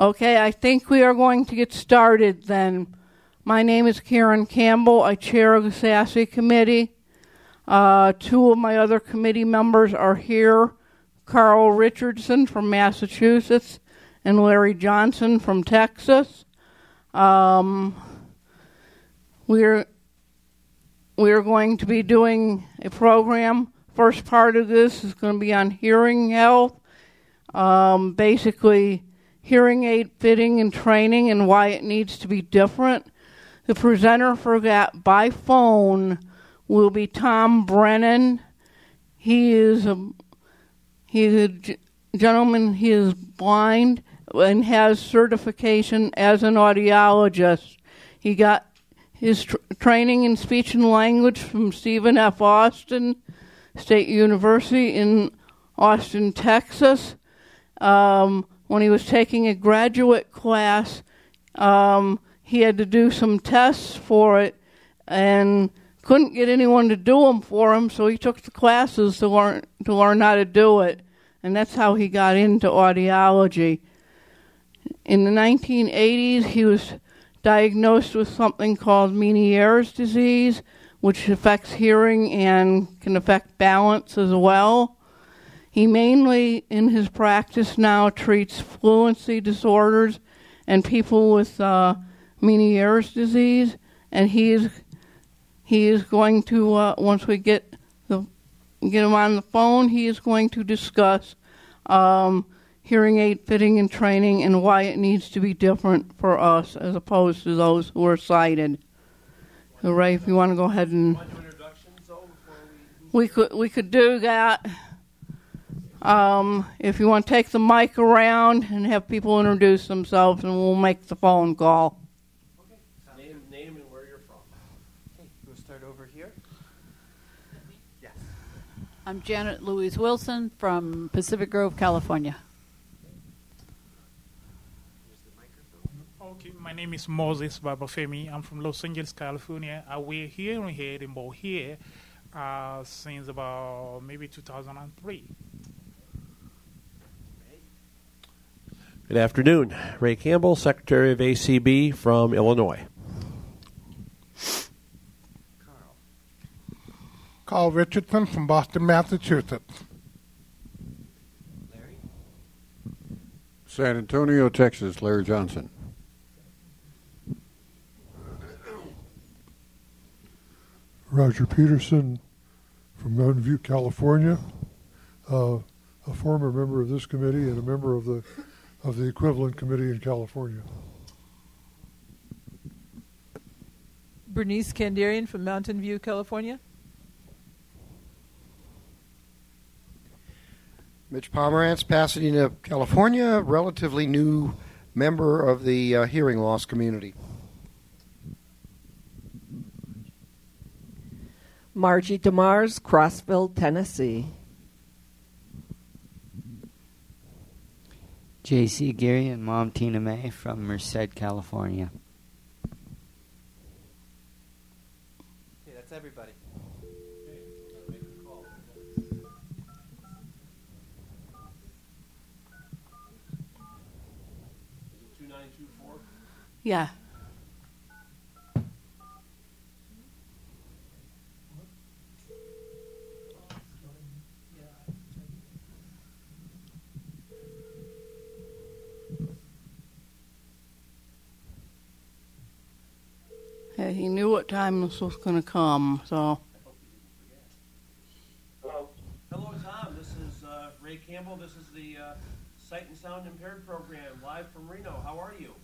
Okay, I think we are going to get started then. My name is Karen Campbell. I chair the SASE committee. Uh, two of my other committee members are here Carl Richardson from Massachusetts and Larry Johnson from Texas. Um, we're we're going to be doing a program. First part of this is going to be on hearing health, um, basically hearing aid fitting and training and why it needs to be different. The presenter for that by phone will be Tom Brennan. He is a he's a g- gentleman. He is blind and has certification as an audiologist. He got his tr- training in speech and language from Stephen F. Austin State University in Austin, Texas. Um, when he was taking a graduate class, um, he had to do some tests for it and couldn't get anyone to do them for him, so he took the classes to learn to learn how to do it, and that's how he got into audiology. In the 1980s, he was diagnosed with something called Meniere's disease, which affects hearing and can affect balance as well. He mainly, in his practice now, treats fluency disorders and people with uh, Meniere's disease, and he is he is going to uh, once we get the get him on the phone, he is going to discuss um, hearing aid fitting and training and why it needs to be different for us as opposed to those who are sighted. So Ray, if you want to go ahead and we could we could do that. Um, if you want to take the mic around and have people introduce themselves, and we'll make the phone call. Name, name and where you're from. We'll start over here. Yes. I'm Janet Louise Wilson from Pacific Grove, California. Here's the microphone. Okay, my name is Moses Babafemi. I'm from Los Angeles, California. I we're here in Edinburgh here uh, since about maybe 2003. Good afternoon. Ray Campbell, Secretary of ACB from Illinois. Carl. Carl Richardson from Boston, Massachusetts. Larry. San Antonio, Texas, Larry Johnson. Roger Peterson from Mountain View, California, uh, a former member of this committee and a member of the of the equivalent committee in California. Bernice Kandarian from Mountain View, California. Mitch Pomerantz, Pasadena, California, relatively new member of the uh, hearing loss community. Margie DeMars, Crossville, Tennessee. JC Geary and mom Tina May from Merced, California. Okay, that's everybody. Two nine two four. Yeah. Yeah, he knew what time this was going to come, so. Hello. Hello, Tom. This is uh, Ray Campbell. This is the uh, Sight and Sound Impaired program live from Reno. How are you?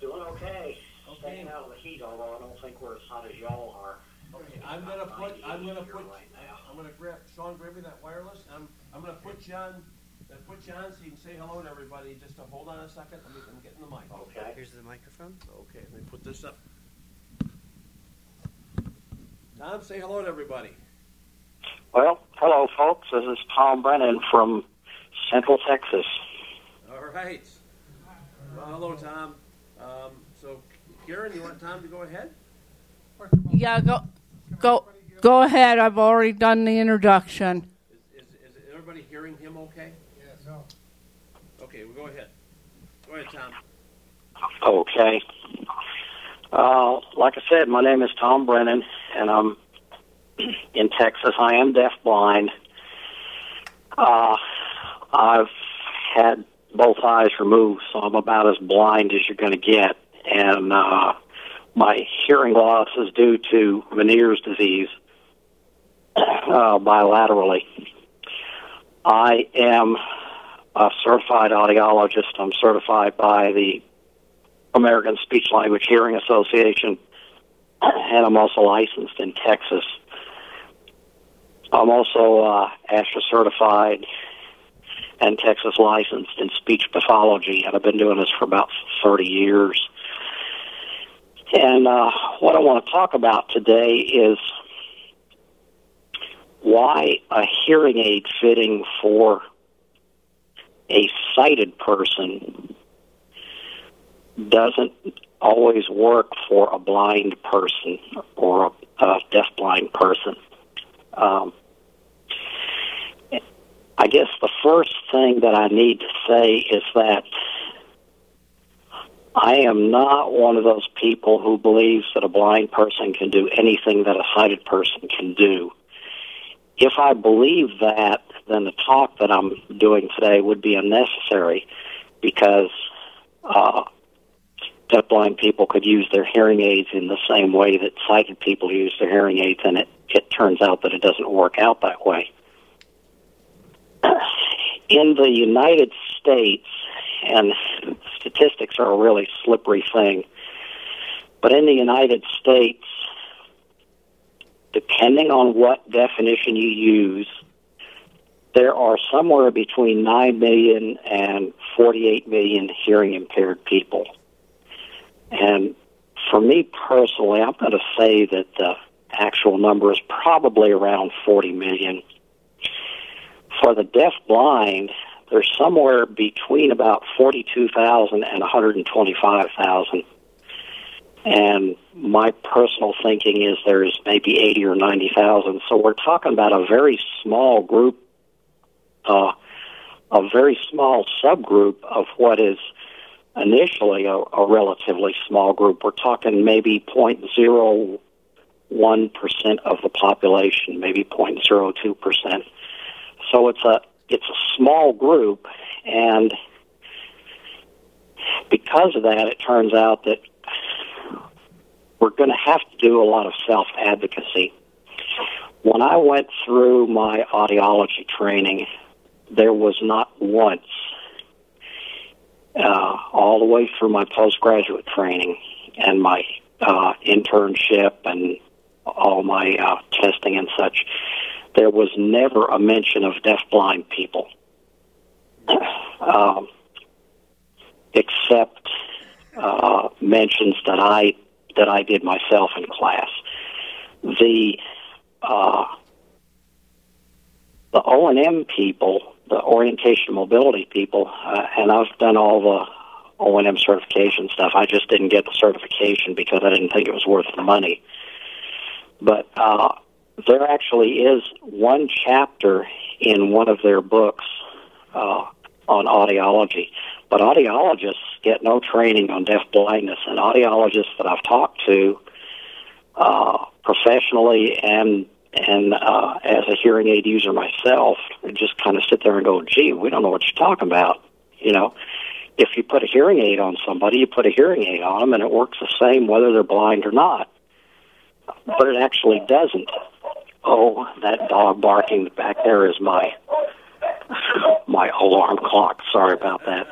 Doing okay. Okay. Staying out of the heat, although I don't think we're as hot as y'all are. Okay, I'm gonna put. I'm gonna put. Right. I'm gonna grab Sean. Grab me that wireless. I'm. I'm gonna put you on. Put you on so you can say hello to everybody. Just to hold on a second. Let me. I'm getting the mic. Okay. Here's the microphone. Okay. Let me put this up. Tom, say hello to everybody. Well, hello, folks. This is Tom Brennan from Central Texas. All right. Well, hello, Tom. Um, so, Karen, you want Tom to go ahead? Yeah, go, go, go ahead. I've already done the introduction. Is, is, is everybody hearing him okay? Yes. No. Okay, we'll go ahead. Go ahead, Tom. Okay. Uh, like I said, my name is Tom Brennan, and I'm in Texas. I am deafblind. Uh, I've had both eyes removed, so I'm about as blind as you're going to get. And uh, my hearing loss is due to Meniere's disease uh, bilaterally. I am a certified audiologist. I'm certified by the American Speech Language Hearing Association, and I'm also licensed in Texas. I'm also uh, ASHA certified and Texas licensed in speech pathology, and I've been doing this for about 30 years. And uh, what I want to talk about today is why a hearing aid fitting for a sighted person doesn't always work for a blind person or a, a deafblind person. Um, I guess the first thing that I need to say is that I am not one of those people who believes that a blind person can do anything that a sighted person can do. If I believe that, then the talk that I'm doing today would be unnecessary because uh, deafblind people could use their hearing aids in the same way that sighted people use their hearing aids, and it, it turns out that it doesn't work out that way. In the United States, and statistics are a really slippery thing, but in the United States, depending on what definition you use, there are somewhere between 9 million and 48 million hearing impaired people. And for me personally, I'm going to say that the actual number is probably around 40 million. For the deaf blind, there's somewhere between about 42,000 and 125,000. And my personal thinking is there's maybe 80 or 90,000. So we're talking about a very small group, uh, a very small subgroup of what is initially a, a relatively small group. We're talking maybe 0.01% of the population, maybe 0.02%. So it's a it's a small group, and because of that, it turns out that we're going to have to do a lot of self advocacy. When I went through my audiology training, there was not once, uh, all the way through my postgraduate training and my uh, internship and all my uh, testing and such, there was never a mention of deafblind people, um, except uh, mentions that I that I did myself in class. The uh, the O and M people, the orientation mobility people, uh, and I've done all the O and M certification stuff. I just didn't get the certification because I didn't think it was worth the money. But uh, there actually is one chapter in one of their books uh, on audiology, but audiologists get no training on deaf blindness, and audiologists that I've talked to uh, professionally and and uh, as a hearing aid user myself, just kind of sit there and go, "Gee, we don't know what you're talking about." You know, if you put a hearing aid on somebody, you put a hearing aid on them, and it works the same whether they're blind or not. But it actually doesn't. Oh, that dog barking back there is my my alarm clock. Sorry about that.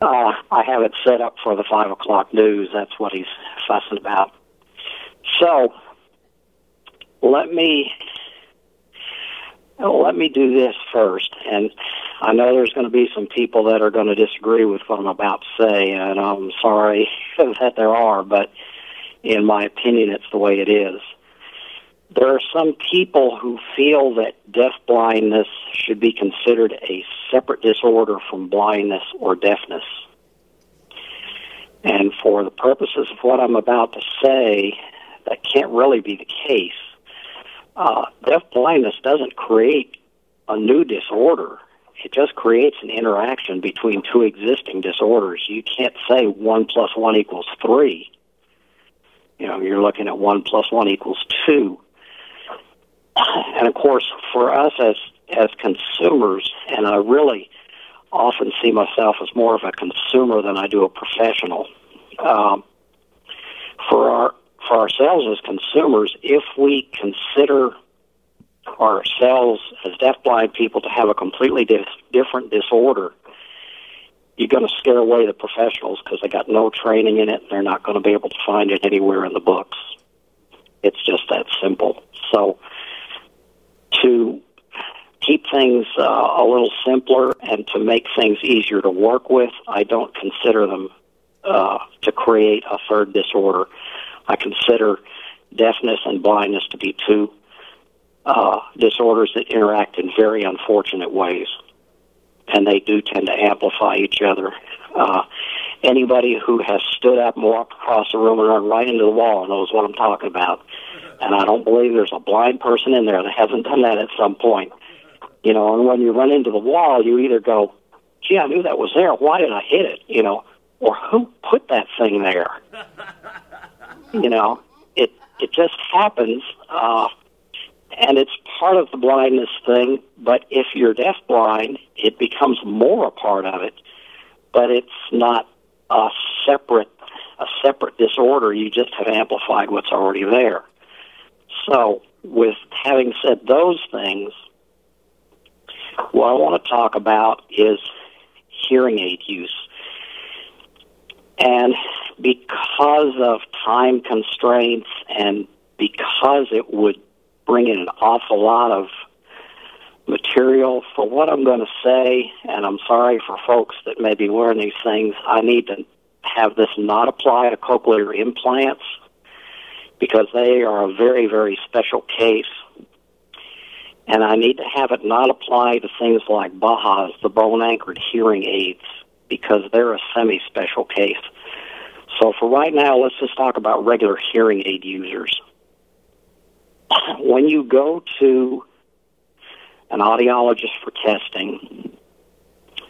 Uh, I have it set up for the five o'clock news. That's what he's fussing about. So let me let me do this first, and I know there's going to be some people that are going to disagree with what I'm about to say, and I'm sorry that there are, but in my opinion, it's the way it is. There are some people who feel that deaf blindness should be considered a separate disorder from blindness or deafness. And for the purposes of what I'm about to say, that can't really be the case. Uh, deaf blindness doesn't create a new disorder. it just creates an interaction between two existing disorders. You can't say one plus one equals three. You know, you're looking at one plus one equals two. And of course, for us as as consumers, and I really often see myself as more of a consumer than I do a professional. Um, for our for ourselves as consumers, if we consider ourselves as deafblind people to have a completely dis- different disorder, you're going to scare away the professionals because they got no training in it. And they're not going to be able to find it anywhere in the books. It's just that simple. So, to keep things uh, a little simpler and to make things easier to work with, I don't consider them uh, to create a third disorder. I consider deafness and blindness to be two uh, disorders that interact in very unfortunate ways, and they do tend to amplify each other. Uh, anybody who has stood up and walked across the room and run right into the wall knows what I'm talking about. And I don't believe there's a blind person in there that hasn't done that at some point. You know, and when you run into the wall, you either go, gee, I knew that was there. Why did I hit it? You know, or who put that thing there? you know, it it just happens, uh, and it's part of the blindness thing. But if you're deafblind, it becomes more a part of it. But it's not a separate a separate disorder. You just have amplified what's already there. So, with having said those things, what I want to talk about is hearing aid use. And because of time constraints and because it would bring in an awful lot of material for what I'm going to say, and I'm sorry for folks that may be wearing these things, I need to have this not apply to cochlear implants because they are a very, very special case. And I need to have it not apply to things like Bahas, the bone anchored hearing aids, because they're a semi special case. So for right now, let's just talk about regular hearing aid users. When you go to an audiologist for testing,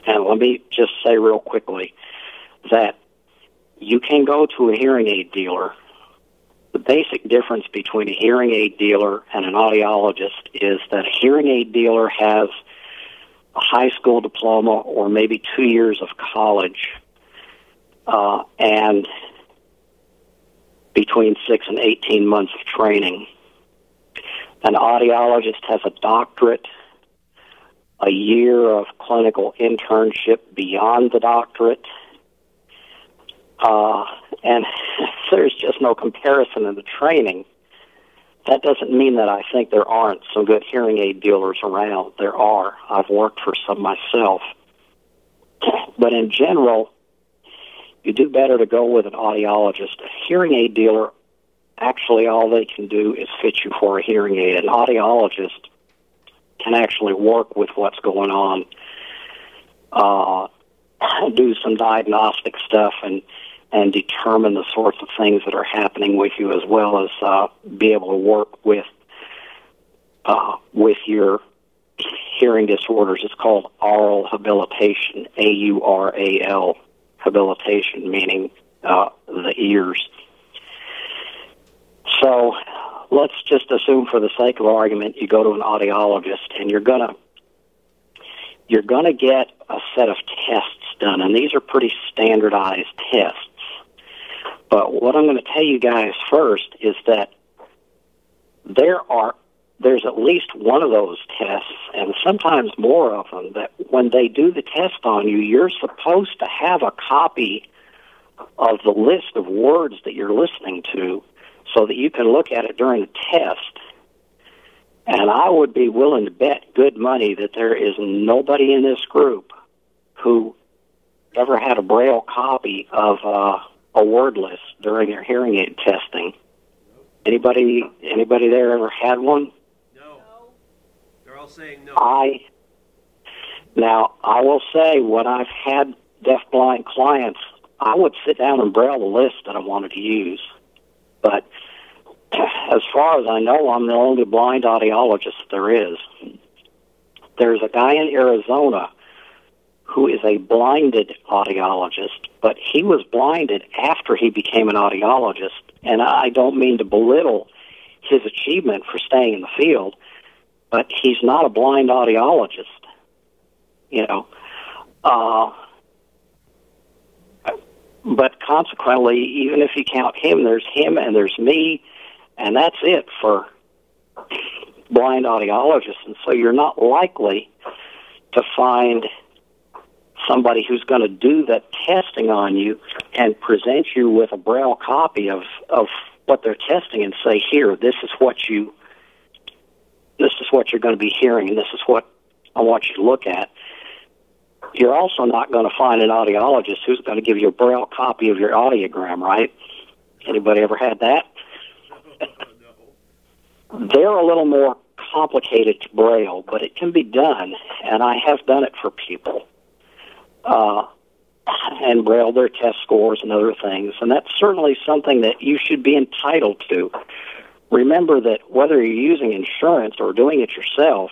and let me just say real quickly that you can go to a hearing aid dealer. The basic difference between a hearing aid dealer and an audiologist is that a hearing aid dealer has a high school diploma or maybe two years of college uh, and between six and 18 months of training. An audiologist has a doctorate, a year of clinical internship beyond the doctorate, uh, and there's just no comparison in the training. That doesn't mean that I think there aren't some good hearing aid dealers around. There are. I've worked for some myself. But in general, you do better to go with an audiologist. A hearing aid dealer, actually, all they can do is fit you for a hearing aid. An audiologist can actually work with what's going on, uh, do some diagnostic stuff, and and determine the sorts of things that are happening with you, as well as uh, be able to work with uh, with your hearing disorders. It's called aural habilitation, A U R A L habilitation, meaning uh, the ears. So let's just assume, for the sake of argument, you go to an audiologist and you're gonna you're gonna get a set of tests done, and these are pretty standardized tests. But what I'm going to tell you guys first is that there are there's at least one of those tests, and sometimes more of them, that when they do the test on you, you're supposed to have a copy of the list of words that you're listening to so that you can look at it during the test. And I would be willing to bet good money that there is nobody in this group who ever had a braille copy of uh, a word list during their hearing aid testing. Anybody anybody there ever had one? All saying no. I now I will say when I've had deafblind clients, I would sit down and braille the list that I wanted to use. But as far as I know, I'm the only blind audiologist there is. There's a guy in Arizona who is a blinded audiologist, but he was blinded after he became an audiologist. And I don't mean to belittle his achievement for staying in the field, but he's not a blind audiologist. You know, uh, but consequently, even if you count him, there's him and there's me, and that's it for blind audiologists. And so you're not likely to find somebody who's going to do the testing on you and present you with a braille copy of of what they're testing and say, "Here, this is what you this is what you're going to be hearing, and this is what I want you to look at." You're also not going to find an audiologist who's going to give you a braille copy of your audiogram, right? Anybody ever had that? They're a little more complicated to braille, but it can be done, and I have done it for people. Uh, and braille their test scores and other things, and that's certainly something that you should be entitled to. Remember that whether you're using insurance or doing it yourself,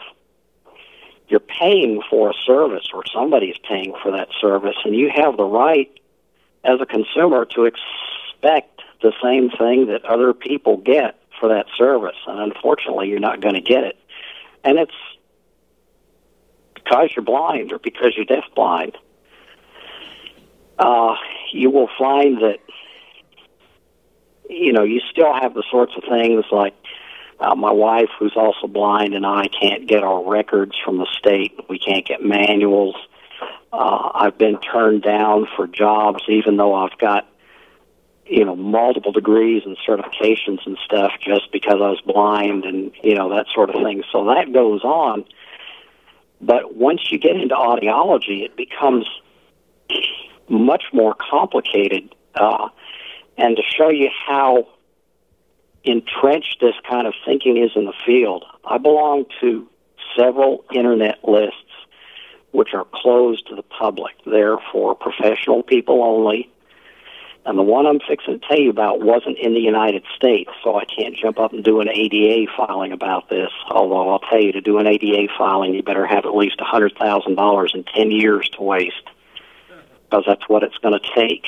you're paying for a service or somebody's paying for that service, and you have the right as a consumer to expect the same thing that other people get for that service. And unfortunately, you're not going to get it. And it's because you're blind or because you're deafblind. Uh, you will find that, you know, you still have the sorts of things like uh, my wife, who's also blind, and I can't get our records from the state. We can't get manuals. Uh, I've been turned down for jobs, even though I've got, you know, multiple degrees and certifications and stuff, just because I was blind and you know that sort of thing. So that goes on. But once you get into audiology, it becomes much more complicated. Uh, and to show you how entrenched this kind of thinking is in the field, I belong to several internet lists which are closed to the public. They're for professional people only. And the one I'm fixing to tell you about wasn't in the United States, so I can't jump up and do an ADA filing about this. Although I'll tell you, to do an ADA filing, you better have at least $100,000 in 10 years to waste, because that's what it's going to take.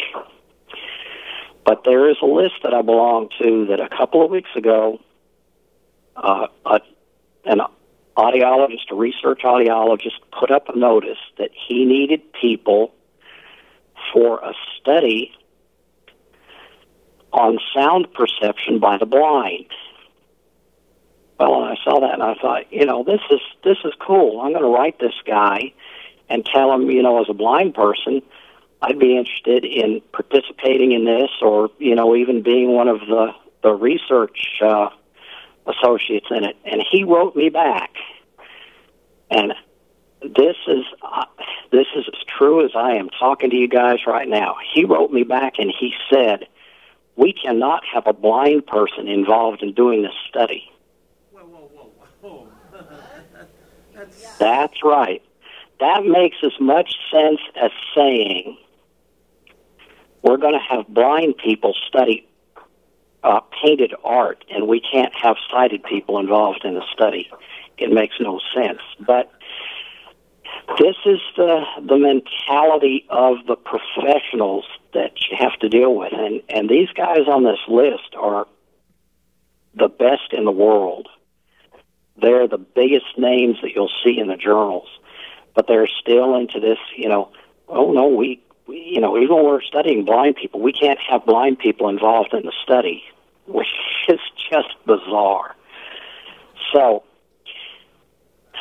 But there is a list that I belong to that a couple of weeks ago, uh, a, an audiologist, a research audiologist, put up a notice that he needed people for a study on sound perception by the blind. Well, and I saw that and I thought, you know, this is this is cool. I'm going to write this guy and tell him, you know, as a blind person, I'd be interested in participating in this, or you know, even being one of the the research uh, associates in it. And he wrote me back, and this is uh, this is as true as I am talking to you guys right now. He wrote me back and he said, "We cannot have a blind person involved in doing this study." Whoa, whoa, whoa, whoa. That's That's right. That makes as much sense as saying we're going to have blind people study uh, painted art, and we can't have sighted people involved in the study. It makes no sense. But this is the the mentality of the professionals that you have to deal with, and and these guys on this list are the best in the world. They're the biggest names that you'll see in the journals, but they're still into this. You know, oh no, we, you know, even when we're studying blind people, we can't have blind people involved in the study, which is just bizarre. So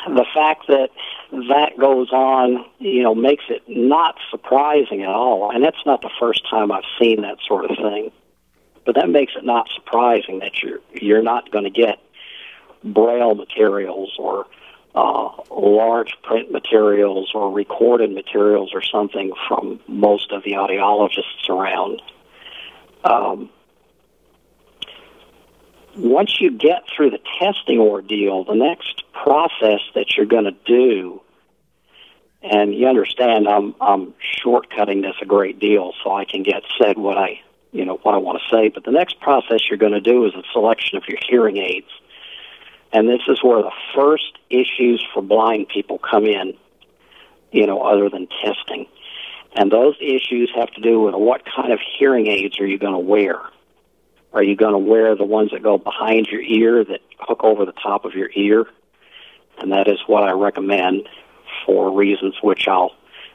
the fact that that goes on, you know, makes it not surprising at all. And that's not the first time I've seen that sort of thing. But that makes it not surprising that you're you're not going to get braille materials or uh, large print materials or recorded materials or something from most of the audiologists around. Um, once you get through the testing ordeal, the next process that you're going to do, and you understand I'm I'm shortcutting this a great deal so I can get said what I you know what I want to say. But the next process you're going to do is a selection of your hearing aids, and this is where the first issues for blind people come in. you know, other than testing. And those issues have to do with what kind of hearing aids are you going to wear? Are you going to wear the ones that go behind your ear that hook over the top of your ear? And that is what I recommend for reasons which I'll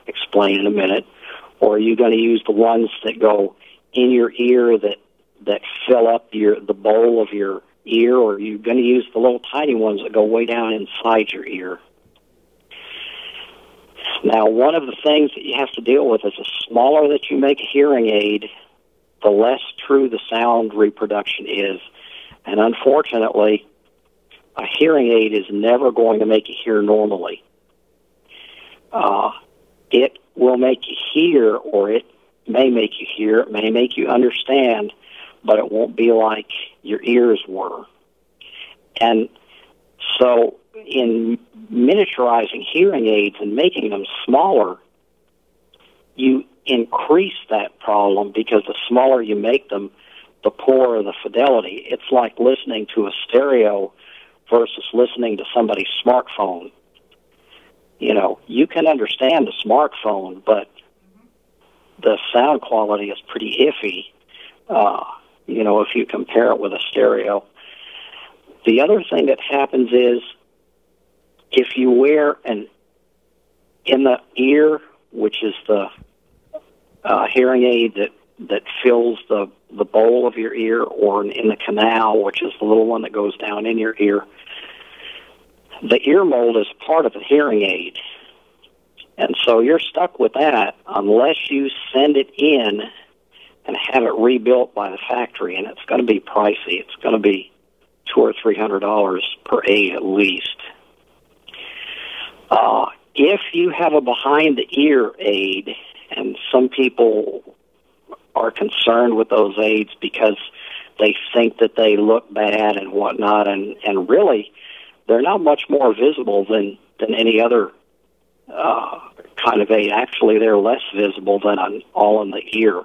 explain in a minute. Or are you going to use the ones that go in your ear that that fill up your the bowl of your ear, or are you going to use the little tiny ones that go way down inside your ear? Now, one of the things that you have to deal with is the smaller that you make a hearing aid, the less true the sound reproduction is. And unfortunately, a hearing aid is never going to make you hear normally. Uh, it will make you hear, or it may make you hear, it may make you understand, but it won't be like your ears were. And so, in miniaturizing hearing aids and making them smaller, you increase that problem because the smaller you make them, the poorer the fidelity. It's like listening to a stereo versus listening to somebody's smartphone. You know, you can understand the smartphone, but the sound quality is pretty iffy. Uh, you know, if you compare it with a stereo. The other thing that happens is if you wear an in the ear, which is the uh, hearing aid that that fills the the bowl of your ear, or in the canal, which is the little one that goes down in your ear. The ear mold is part of the hearing aid, and so you're stuck with that unless you send it in and have it rebuilt by the factory, and it's going to be pricey. It's going to be two or three hundred dollars per aid at least. Uh, if you have a behind the ear aid, and some people are concerned with those aids because they think that they look bad and whatnot, and and really, they're not much more visible than than any other uh, kind of aid. Actually, they're less visible than an all in the ear.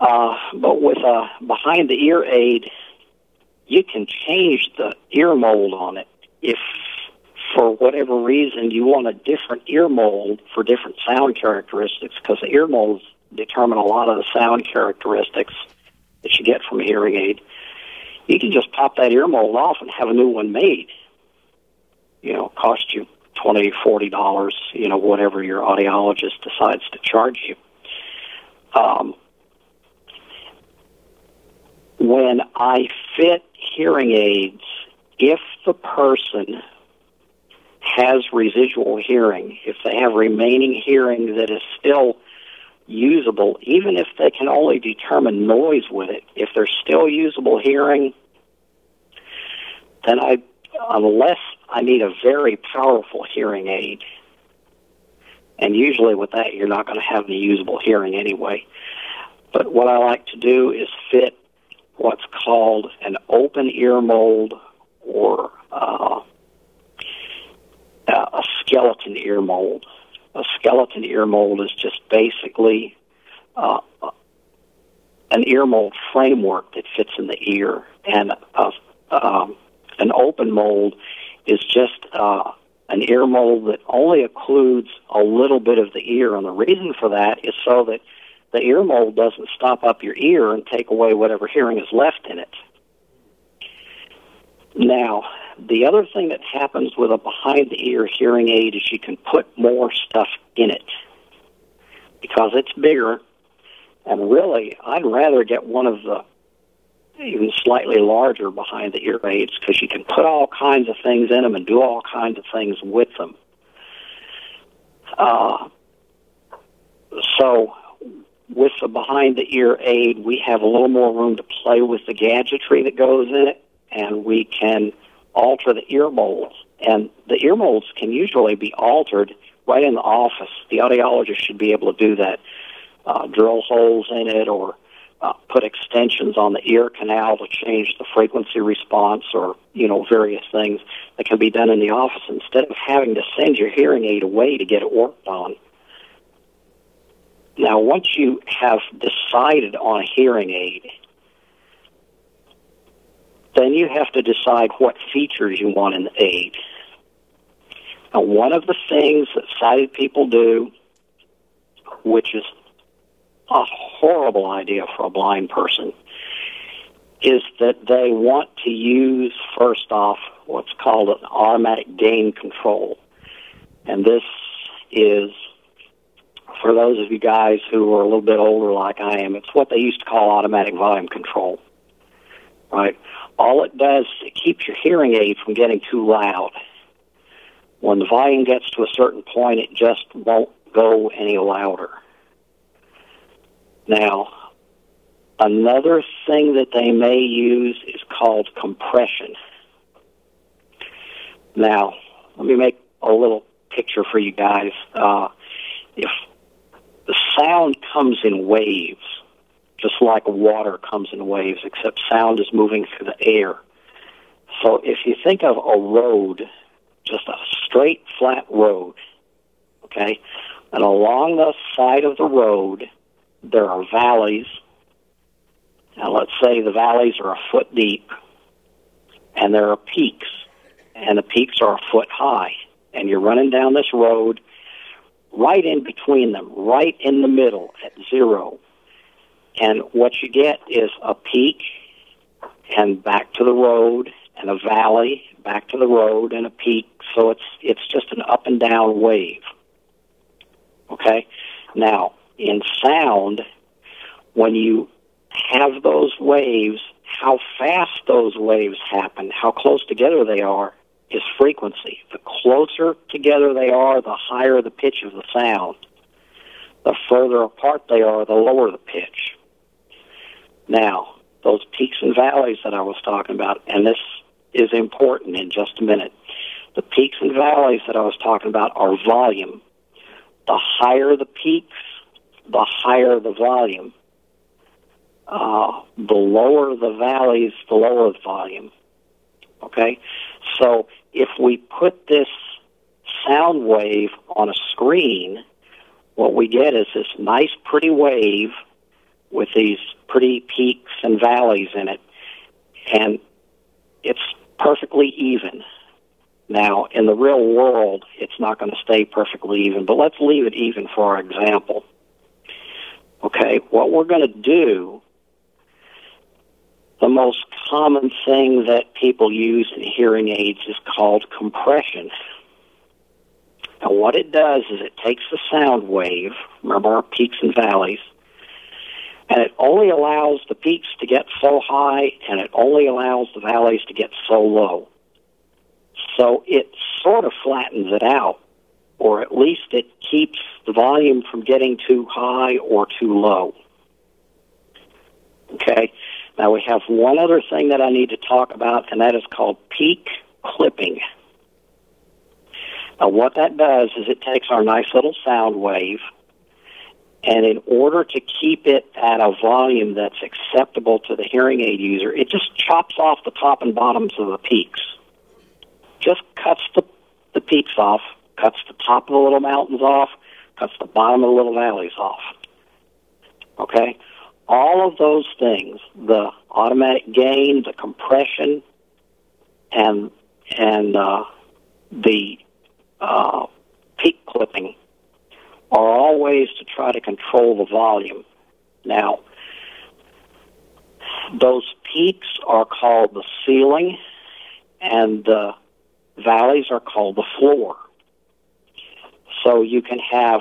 Uh, but with a behind the ear aid, you can change the ear mold on it if for whatever reason you want a different ear mold for different sound characteristics because the ear molds determine a lot of the sound characteristics that you get from a hearing aid. You can just pop that ear mold off and have a new one made. You know, cost you twenty, forty dollars. You know, whatever your audiologist decides to charge you. Um, when I fit hearing aids, if the person has residual hearing, if they have remaining hearing that is still usable, even if they can only determine noise with it, if there's still usable hearing, then I, unless I need a very powerful hearing aid, and usually with that you're not going to have any usable hearing anyway. But what I like to do is fit what's called an open ear mold or uh, a skeleton ear mold. A skeleton ear mold is just basically uh, an ear mold framework that fits in the ear, and a, um, an open mold is just uh, an ear mold that only occludes a little bit of the ear. And the reason for that is so that the ear mold doesn't stop up your ear and take away whatever hearing is left in it. Now, the other thing that happens with a behind the ear hearing aid is you can put more stuff in it because it's bigger. And really, I'd rather get one of the even slightly larger behind the ear aids because you can put all kinds of things in them and do all kinds of things with them. Uh, so with the behind the ear aid, we have a little more room to play with the gadgetry that goes in it, and we can alter the ear molds. And the ear molds can usually be altered right in the office. The audiologist should be able to do that. Uh, drill holes in it or uh, put extensions on the ear canal to change the frequency response or, you know, various things that can be done in the office instead of having to send your hearing aid away to get it worked on. Now, once you have decided on a hearing aid, then you have to decide what features you want in the aid. Now, one of the things that sighted people do, which is a horrible idea for a blind person, is that they want to use, first off, what's called an automatic gain control. And this is, for those of you guys who are a little bit older like I am, it's what they used to call automatic volume control. Right? All it does is it keeps your hearing aid from getting too loud. When the volume gets to a certain point, it just won't go any louder. Now, another thing that they may use is called compression. Now, let me make a little picture for you guys. Uh, if the sound comes in waves, just like water comes in waves, except sound is moving through the air. So if you think of a road, just a straight, flat road, okay, and along the side of the road, there are valleys. Now, let's say the valleys are a foot deep, and there are peaks, and the peaks are a foot high, and you're running down this road right in between them, right in the middle at zero. And what you get is a peak and back to the road and a valley, back to the road and a peak. So it's it's just an up and down wave. Okay? Now, in sound, when you have those waves, how fast those waves happen, how close together they are, is frequency. The closer together they are, the higher the pitch of the sound. The further apart they are, the lower the pitch. Now, those peaks and valleys that I was talking about, and this is important in just a minute. The peaks and valleys that I was talking about are volume. The higher the peaks, the higher the volume. Uh, the lower the valleys, the lower the volume. Okay? So if we put this sound wave on a screen, what we get is this nice, pretty wave with these pretty peaks and valleys in it, and it's perfectly even. Now, in the real world, it's not going to stay perfectly even, but let's leave it even for our example. Okay, what we're going to do, the most common thing that people use in hearing aids is called compression. Now, what it does is it takes the sound wave, remember our peaks and valleys, and it only allows the peaks to get so high and it only allows the valleys to get so low. So it sort of flattens it out, or at least it keeps the volume from getting too high or too low. Okay? Now we have one other thing that I need to talk about, and that is called peak clipping. Now what that does is it takes our nice little sound wave, and in order to keep it at a volume that's acceptable to the hearing aid user, it just chops off the top and bottoms of the peaks. Just cuts the, the peaks off, cuts the top of the little mountains off, cuts the bottom of the little valleys off. Okay? All of those things, the automatic gain, the compression, and and uh, the uh, peak clipping are all ways to try to control the volume. Now, those peaks are called the ceiling, and the valleys are called the floor. So you can have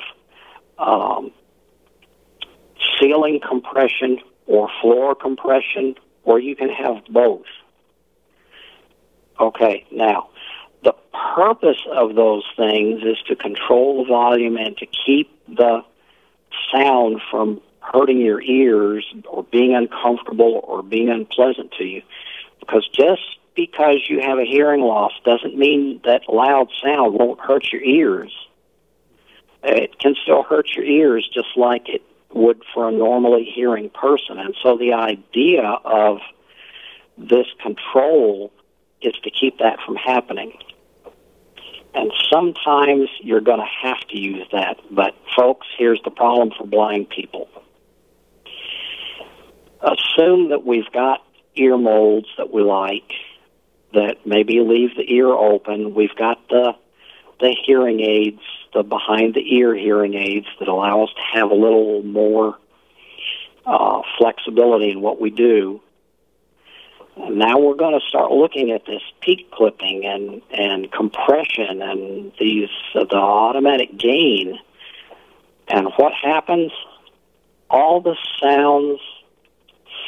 um, ceiling compression or floor compression, or you can have both. Okay, now, the purpose of those things is to control the volume and to keep the sound from hurting your ears or being uncomfortable or being unpleasant to you. Because just because you have a hearing loss doesn't mean that loud sound won't hurt your ears. It can still hurt your ears just like it would for a normally hearing person. And so the idea of this control is to keep that from happening. And sometimes you're going to have to use that. But, folks, here's the problem for blind people. Assume that we've got ear molds that we like, that maybe leave the ear open. We've got the the hearing aids, the behind the ear hearing aids that allow us to have a little more uh, flexibility in what we do. Now we're going to start looking at this peak clipping and, and compression and these uh, the automatic gain. And what happens? All the sounds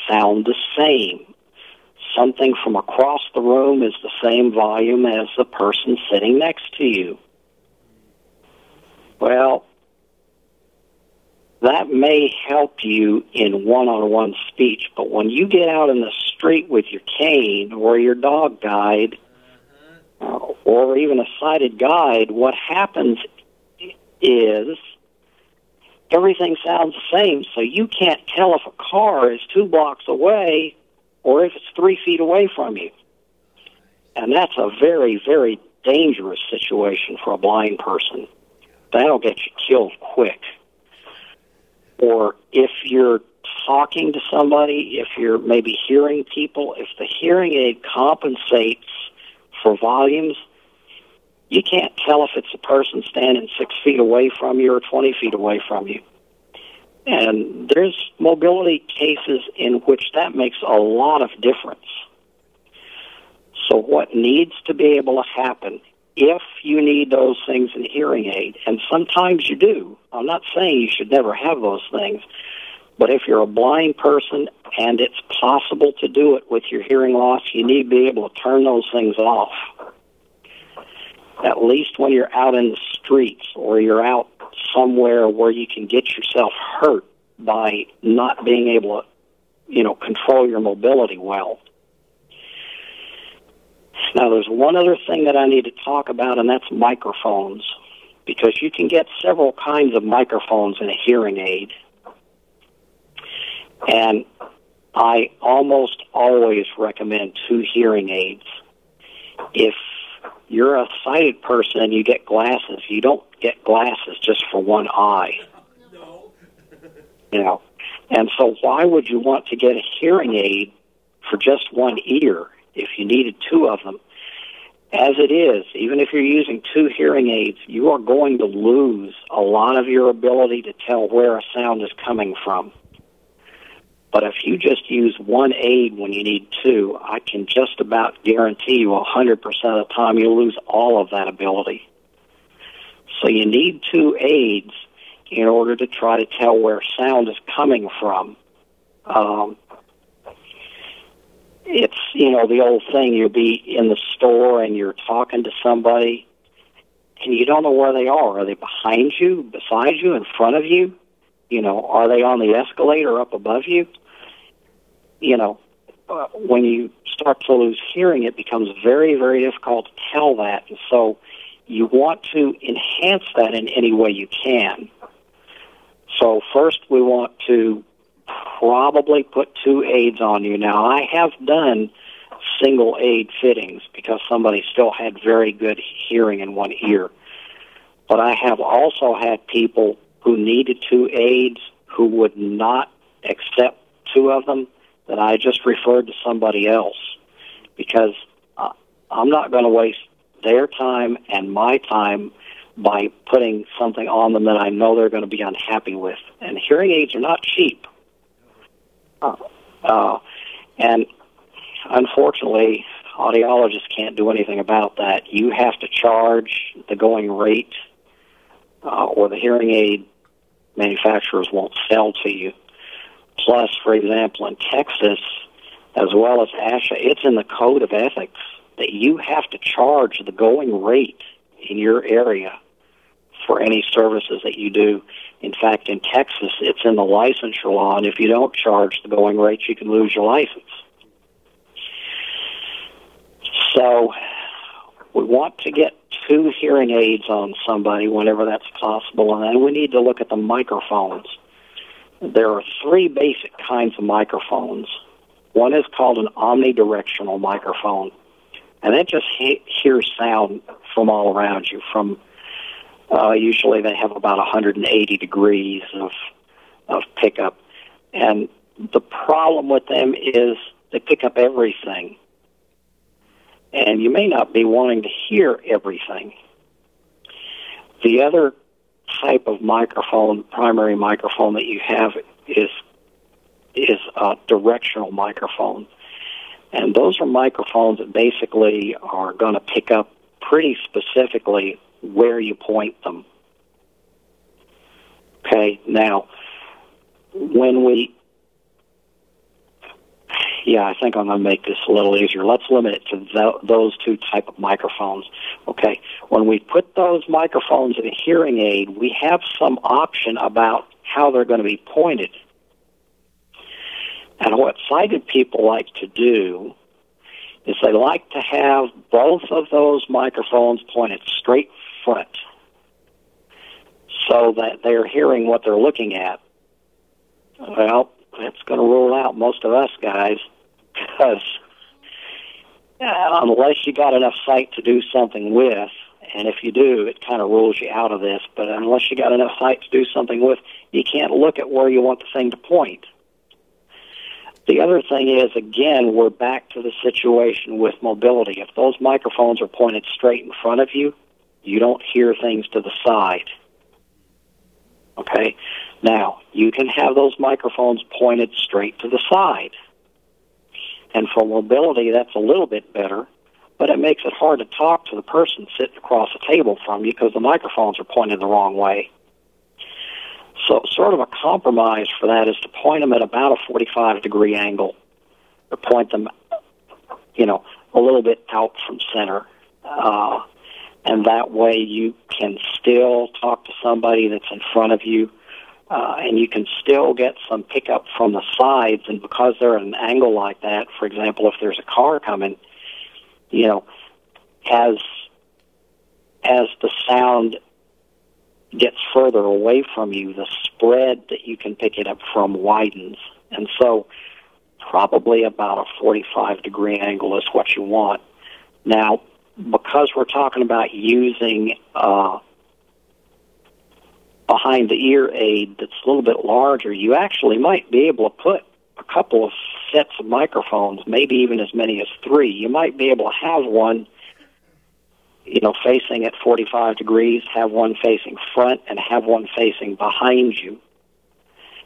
sound the same. Something from across the room is the same volume as the person sitting next to you. Well, that may help you in one on one speech, but when you get out in the street with your cane or your dog guide uh, or even a sighted guide, what happens is everything sounds the same, so you can't tell if a car is two blocks away or if it's three feet away from you. And that's a very, very dangerous situation for a blind person. That'll get you killed quick. Or if you're talking to somebody, if you're maybe hearing people, if the hearing aid compensates for volumes, you can't tell if it's a person standing six feet away from you or 20 feet away from you. And there's mobility cases in which that makes a lot of difference. So, what needs to be able to happen if you need those things in hearing aid, and sometimes you do, I'm not saying you should never have those things, but if you're a blind person and it's possible to do it with your hearing loss, you need to be able to turn those things off. At least when you're out in the streets or you're out somewhere where you can get yourself hurt by not being able to, you know, control your mobility well. Now, there's one other thing that I need to talk about, and that's microphones, because you can get several kinds of microphones in a hearing aid. And I almost always recommend two hearing aids. If you're a sighted person you get glasses, you don't get glasses just for one eye. No. you know. And so why would you want to get a hearing aid for just one ear if you needed two of them? As it is, even if you're using two hearing aids, you are going to lose a lot of your ability to tell where a sound is coming from. But if you just use one aid when you need two, I can just about guarantee you 100% of the time you'll lose all of that ability. So you need two aids in order to try to tell where sound is coming from. Um, it's, you know, the old thing, you'll be in the store and you're talking to somebody and you don't know where they are. Are they behind you, beside you, in front of you? You know, are they on the escalator up above you? you know, uh, when you start to lose hearing, it becomes very, very difficult to tell that. And so you want to enhance that in any way you can. So first we want to probably put two aids on you. Now I have done single aid fittings because somebody still had very good hearing in one ear. But I have also had people who needed two aids who would not accept two of them that I just referred to somebody else because uh, I'm not going to waste their time and my time by putting something on them that I know they're going to be unhappy with. And hearing aids are not cheap. Uh, uh, and unfortunately, audiologists can't do anything about that. You have to charge the going rate, uh, or the hearing aid manufacturers won't sell to you. Plus, for example, in Texas, as well as ASHA, it's in the code of ethics that you have to charge the going rate in your area for any services that you do. In fact, in Texas, it's in the licensure law, and if you don't charge the going rate, you can lose your license. So, we want to get two hearing aids on somebody whenever that's possible, and then we need to look at the microphones there are three basic kinds of microphones. One is called an omnidirectional microphone, and that just he- hears sound from all around you. From uh, usually they have about 180 degrees of of pickup, and the problem with them is they pick up everything, and you may not be wanting to hear everything. The other type of microphone, primary microphone that you have is is a directional microphone. And those are microphones that basically are going to pick up pretty specifically where you point them. Okay, now when we yeah, I think I'm going to make this a little easier. Let's limit it to th- those two type of microphones. Okay, when we put those microphones in a hearing aid, we have some option about how they're going to be pointed. And what sighted people like to do is they like to have both of those microphones pointed straight front so that they're hearing what they're looking at. Well, that's going to rule out most of us guys because uh, unless you got enough sight to do something with, and if you do, it kind of rules you out of this, but unless you got enough sight to do something with, you can't look at where you want the thing to point. The other thing is, again, we're back to the situation with mobility. If those microphones are pointed straight in front of you, you don't hear things to the side. Okay? Now, you can have those microphones pointed straight to the side. And for mobility, that's a little bit better, but it makes it hard to talk to the person sitting across the table from you because the microphones are pointed the wrong way. So, sort of a compromise for that is to point them at about a 45 degree angle, or point them, you know, a little bit out from center. Uh, and that way you can still talk to somebody that's in front of you, uh, and you can still get some pickup from the sides. And because they're at an angle like that, for example, if there's a car coming, you know, as as the sound gets further away from you, the spread that you can pick it up from widens. And so probably about a 45 degree angle is what you want. Now, because we're talking about using uh, behind the ear aid that's a little bit larger, you actually might be able to put a couple of sets of microphones, maybe even as many as three. You might be able to have one you know, facing at 45 degrees, have one facing front, and have one facing behind you,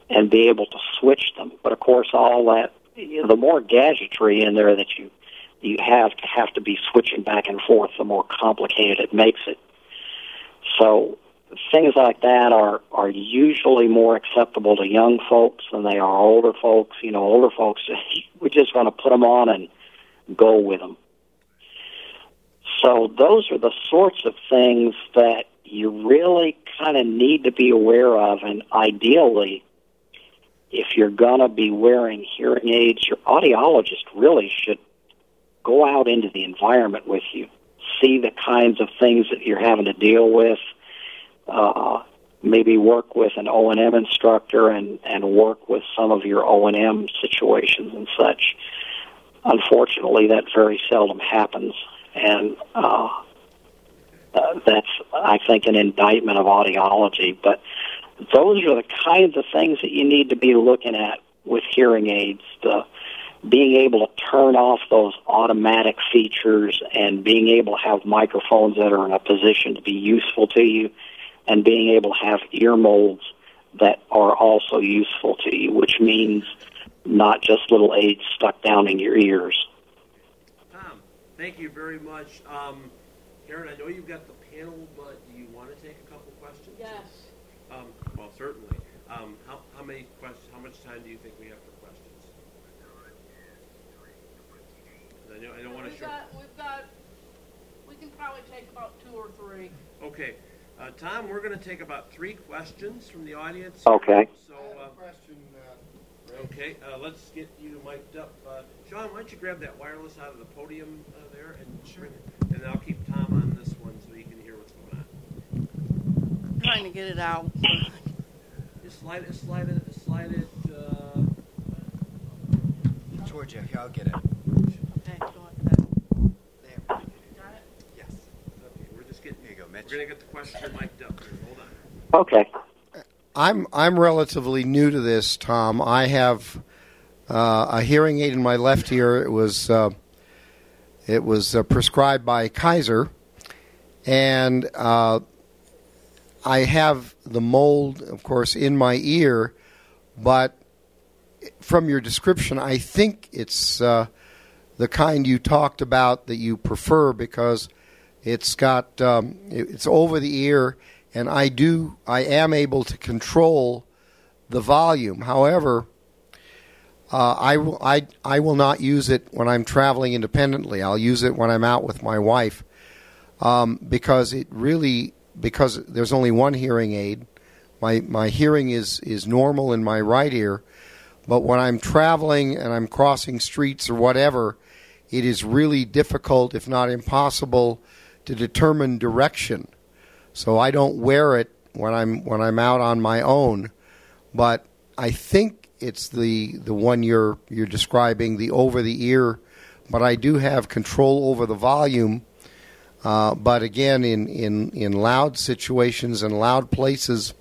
and be able to switch them. But of course, all that, you know, the more gadgetry in there that you you have to have to be switching back and forth, the more complicated it makes it. So things like that are are usually more acceptable to young folks than they are older folks. You know, older folks, we just want to put them on and go with them. So those are the sorts of things that you really kind of need to be aware of, and ideally, if you're going to be wearing hearing aids, your audiologist really should go out into the environment with you, see the kinds of things that you're having to deal with, uh, maybe work with an O and M instructor, and and work with some of your O and M situations and such. Unfortunately, that very seldom happens and uh, uh, that's I think an indictment of audiology. But those are the kinds of things that you need to be looking at with hearing aids. The being able to turn off those automatic features and being able to have microphones that are in a position to be useful to you and being able to have ear molds that are also useful to you, which means not just little aids stuck down in your ears. Tom, thank you very much. Um, Karen, I know you've got the panel, but do you want to take a couple questions? Yes. Um, well, certainly. Um, how, how many questions? How much time do you think we have for questions? I, know, I don't want to We've got, we've got, we can probably take about two or three. Okay, uh, Tom, we're going to take about three questions from the audience. Okay. So, uh, okay, uh, let's get you mic'd up. Uh, John, why don't you grab that wireless out of the podium uh, there, and bring it, and I'll keep Tom on this one so he can hear what's going on. I'm trying to get it out. Just slide it, slide it, slide it. Uh, Georgia, here, I'll get it. Okay, go ahead. There. Got it? Yes. okay, we're just getting. Here you go, Mitch. We're gonna get the question mic'd up here. Hold on. Okay. I'm I'm relatively new to this, Tom. I have uh, a hearing aid in my left ear. It was uh, it was uh, prescribed by Kaiser, and uh, I have the mold, of course, in my ear, but from your description, I think it's uh, the kind you talked about that you prefer because it's got um, it's over the ear, and I do I am able to control the volume. However, uh, I will I I will not use it when I'm traveling independently. I'll use it when I'm out with my wife um, because it really because there's only one hearing aid. My my hearing is is normal in my right ear, but when I'm traveling and I'm crossing streets or whatever, it is really difficult, if not impossible, to determine direction. So I don't wear it when I'm when I'm out on my own, but I think it's the the one you're you're describing, the over the ear. But I do have control over the volume. Uh, but again, in, in, in loud situations and loud places,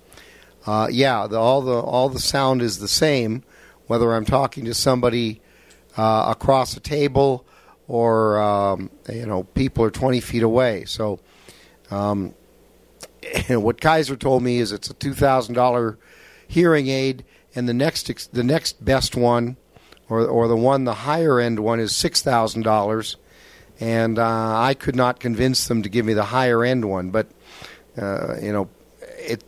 uh, yeah, the, all the all the sound is the same, whether I'm talking to somebody uh, across a table or um, you know people are 20 feet away. So, um, what Kaiser told me is it's a two thousand dollar hearing aid, and the next the next best one, or or the one the higher end one is six thousand dollars, and uh, I could not convince them to give me the higher end one. But uh, you know, it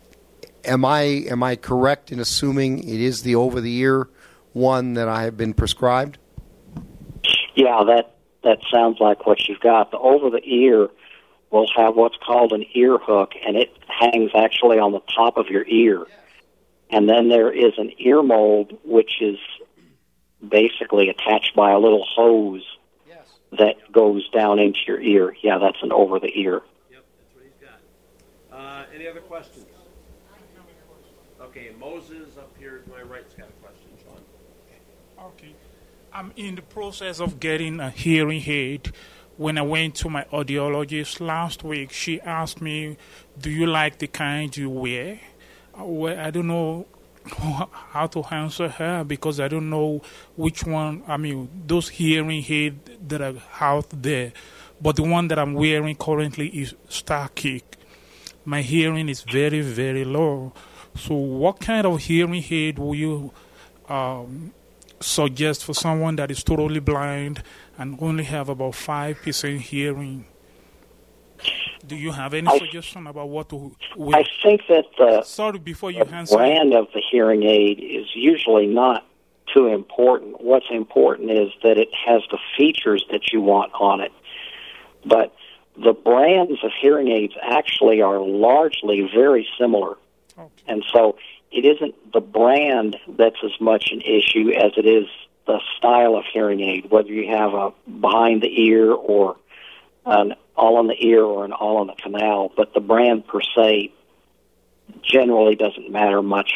am I am I correct in assuming it is the over the ear one that I have been prescribed? Yeah, that that sounds like what you've got. The over the ear will have what's called an ear hook, and it hangs actually on the top of your ear. And then there is an ear mold, which is basically attached by a little hose that goes down into your ear. Yeah, that's an over the ear. Yep, that's what he's got. Uh, any other questions? Okay, Moses up here to my right's got a. I'm in the process of getting a hearing aid. When I went to my audiologist last week, she asked me, Do you like the kind you wear? Uh, Well, I don't know how to answer her because I don't know which one. I mean, those hearing aids that are out there, but the one that I'm wearing currently is Starkey. My hearing is very, very low. So, what kind of hearing aid will you um, suggest for someone that is totally blind and only have about five percent hearing? Do you have any I- suggestion about what to I think that the Sorry, before you the answer. brand of the hearing aid is usually not too important. What's important is that it has the features that you want on it. But the brands of hearing aids actually are largely very similar. And so it isn't the brand that's as much an issue as it is the style of hearing aid, whether you have a behind the ear or an all in the ear or an all in the canal. But the brand per se generally doesn't matter much.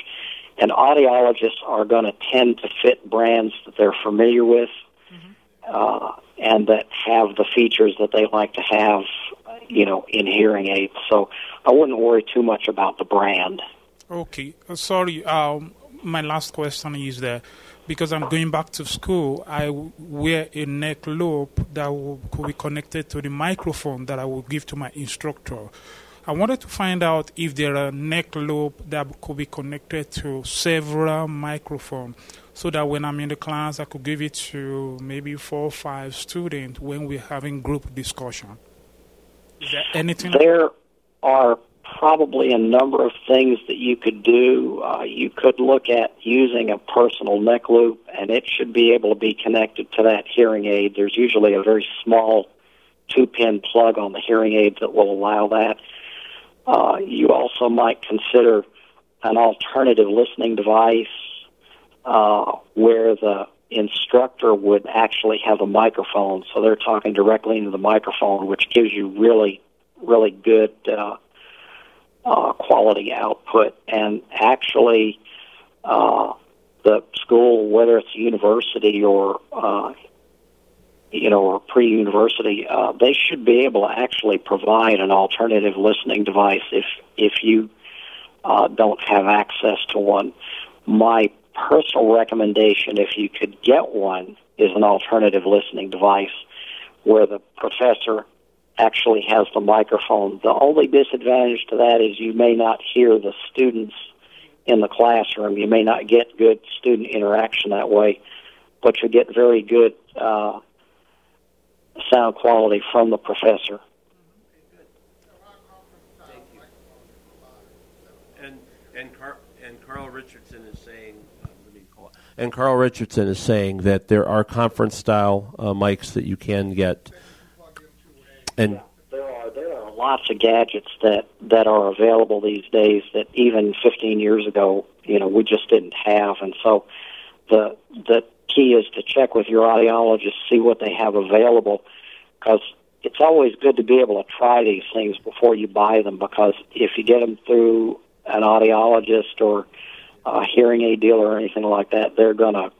And audiologists are going to tend to fit brands that they're familiar with uh, and that have the features that they like to have, you know, in hearing aids. So I wouldn't worry too much about the brand. Okay, uh, sorry. Um, my last question is that because I'm going back to school, I wear a neck loop that will, could be connected to the microphone that I will give to my instructor. I wanted to find out if there are neck loop that could be connected to several microphones, so that when I'm in the class, I could give it to maybe four or five students when we're having group discussion. Is there anything? There are probably a number of things that you could do. Uh, you could look at using a personal neck loop, and it should be able to be connected to that hearing aid. There's usually a very small two pin plug on the hearing aid that will allow that. Uh, you also might consider an alternative listening device uh, where the instructor would actually have a microphone, so they're talking directly into the microphone, which gives you really, really good uh, uh, quality output. And actually, uh, the school, whether it's university or uh, you know, or pre-university, uh, they should be able to actually provide an alternative listening device if if you uh, don't have access to one. My personal recommendation, if you could get one, is an alternative listening device where the professor actually has the microphone. The only disadvantage to that is you may not hear the students in the classroom. You may not get good student interaction that way, but you get very good uh, sound quality from the professor. And and Car- and Carl Richardson is saying. Uh. And Carl Richardson is saying that there are conference style uh, mics that you can get. And There are there are lots of gadgets that that are available these days that even 15 years ago, you know, we just didn't have. And so, the the key is to check with your audiologist, see what they have available, because it's always good to be able to try these things before you buy them. Because if you get them through an audiologist or a hearing aid dealer or anything like that, they're going to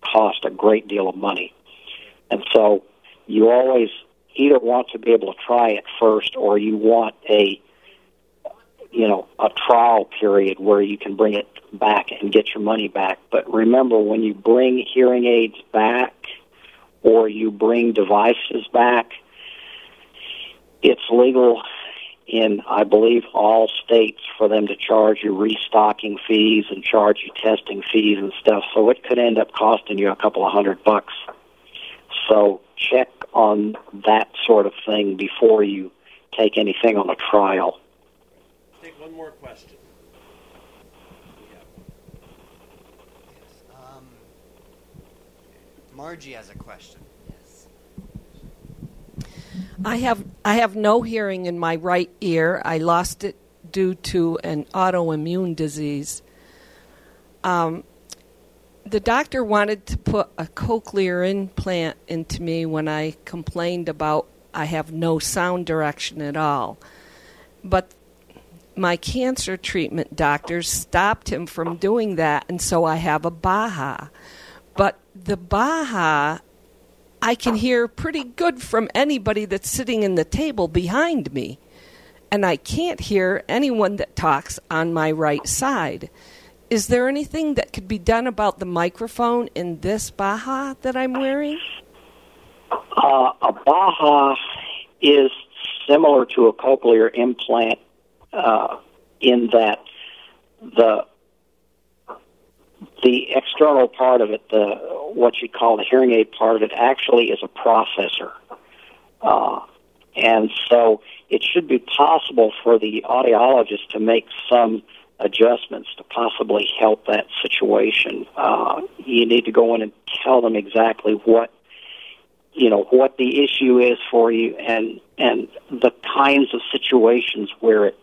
cost a great deal of money. And so, you always either want to be able to try it first or you want a you know a trial period where you can bring it back and get your money back. But remember when you bring hearing aids back or you bring devices back it's legal in I believe all states for them to charge you restocking fees and charge you testing fees and stuff. So it could end up costing you a couple of hundred bucks so check on that sort of thing before you take anything on a trial. take one more question. Um, Margie has a question. Yes. I have I have no hearing in my right ear. I lost it due to an autoimmune disease. Um, the doctor wanted to put a cochlear implant into me when I complained about I have no sound direction at all. But my cancer treatment doctors stopped him from doing that, and so I have a Baha. But the Baha, I can hear pretty good from anybody that's sitting in the table behind me. And I can't hear anyone that talks on my right side. Is there anything that could be done about the microphone in this Baha that I'm wearing? Uh, a Baha is similar to a cochlear implant uh, in that the the external part of it, the what you call the hearing aid part of it, actually is a processor, uh, and so it should be possible for the audiologist to make some adjustments to possibly help that situation. Uh, you need to go in and tell them exactly what you know what the issue is for you and and the kinds of situations where it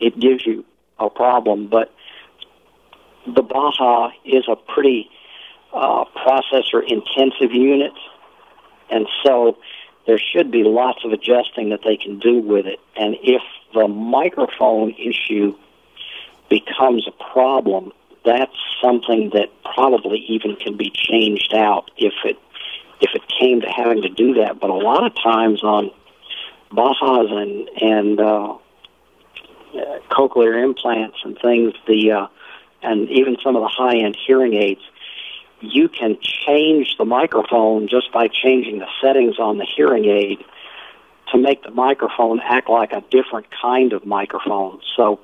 it gives you a problem. But the Baha is a pretty uh, processor intensive unit, and so there should be lots of adjusting that they can do with it. And if the microphone issue becomes a problem, that's something that probably even can be changed out if it if it came to having to do that. But a lot of times on Bahas and and uh, uh, cochlear implants and things, the uh, and even some of the high end hearing aids, you can change the microphone just by changing the settings on the hearing aid to make the microphone act like a different kind of microphone. So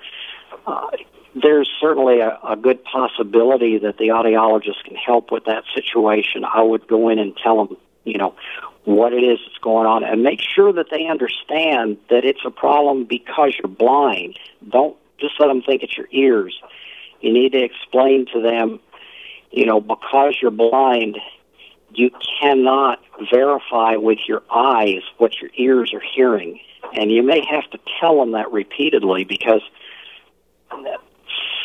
uh, there's certainly a, a good possibility that the audiologist can help with that situation. I would go in and tell them, you know, what it is that's going on and make sure that they understand that it's a problem because you're blind. Don't just let them think it's your ears. You need to explain to them, you know, because you're blind, you cannot verify with your eyes what your ears are hearing. And you may have to tell them that repeatedly because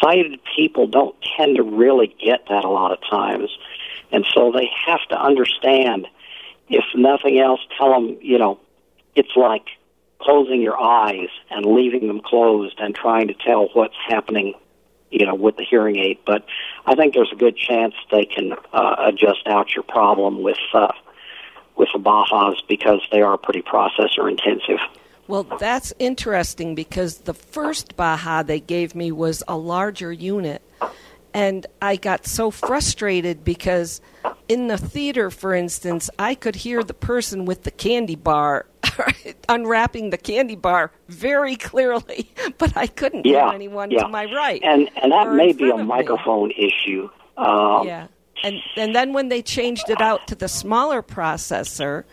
sighted people don't tend to really get that a lot of times. And so they have to understand, if nothing else, tell them, you know, it's like closing your eyes and leaving them closed and trying to tell what's happening, you know, with the hearing aid. But I think there's a good chance they can uh, adjust out your problem with uh, with the Bahas because they are pretty processor intensive. Well, that's interesting because the first Baha they gave me was a larger unit. And I got so frustrated because in the theater, for instance, I could hear the person with the candy bar unwrapping the candy bar very clearly, but I couldn't Yeah, hear anyone yeah. to my right. And and that may be a of me. microphone issue. Um, yeah, and and then when they changed it out to the smaller processor,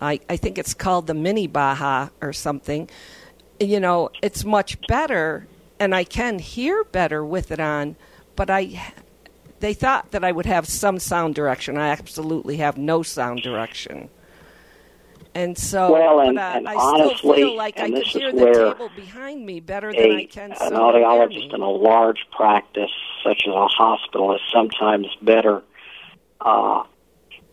I I think it's called the Mini Baha or something. You know, it's much better, and I can hear better with it on. But I, they thought that I would have some sound direction. I absolutely have no sound direction. And so, Well, and- uh, and I honestly, still feel like I and could this is hear where the table behind me better than I a, an audiologist in a large practice, such as a hospital, is sometimes better. Uh,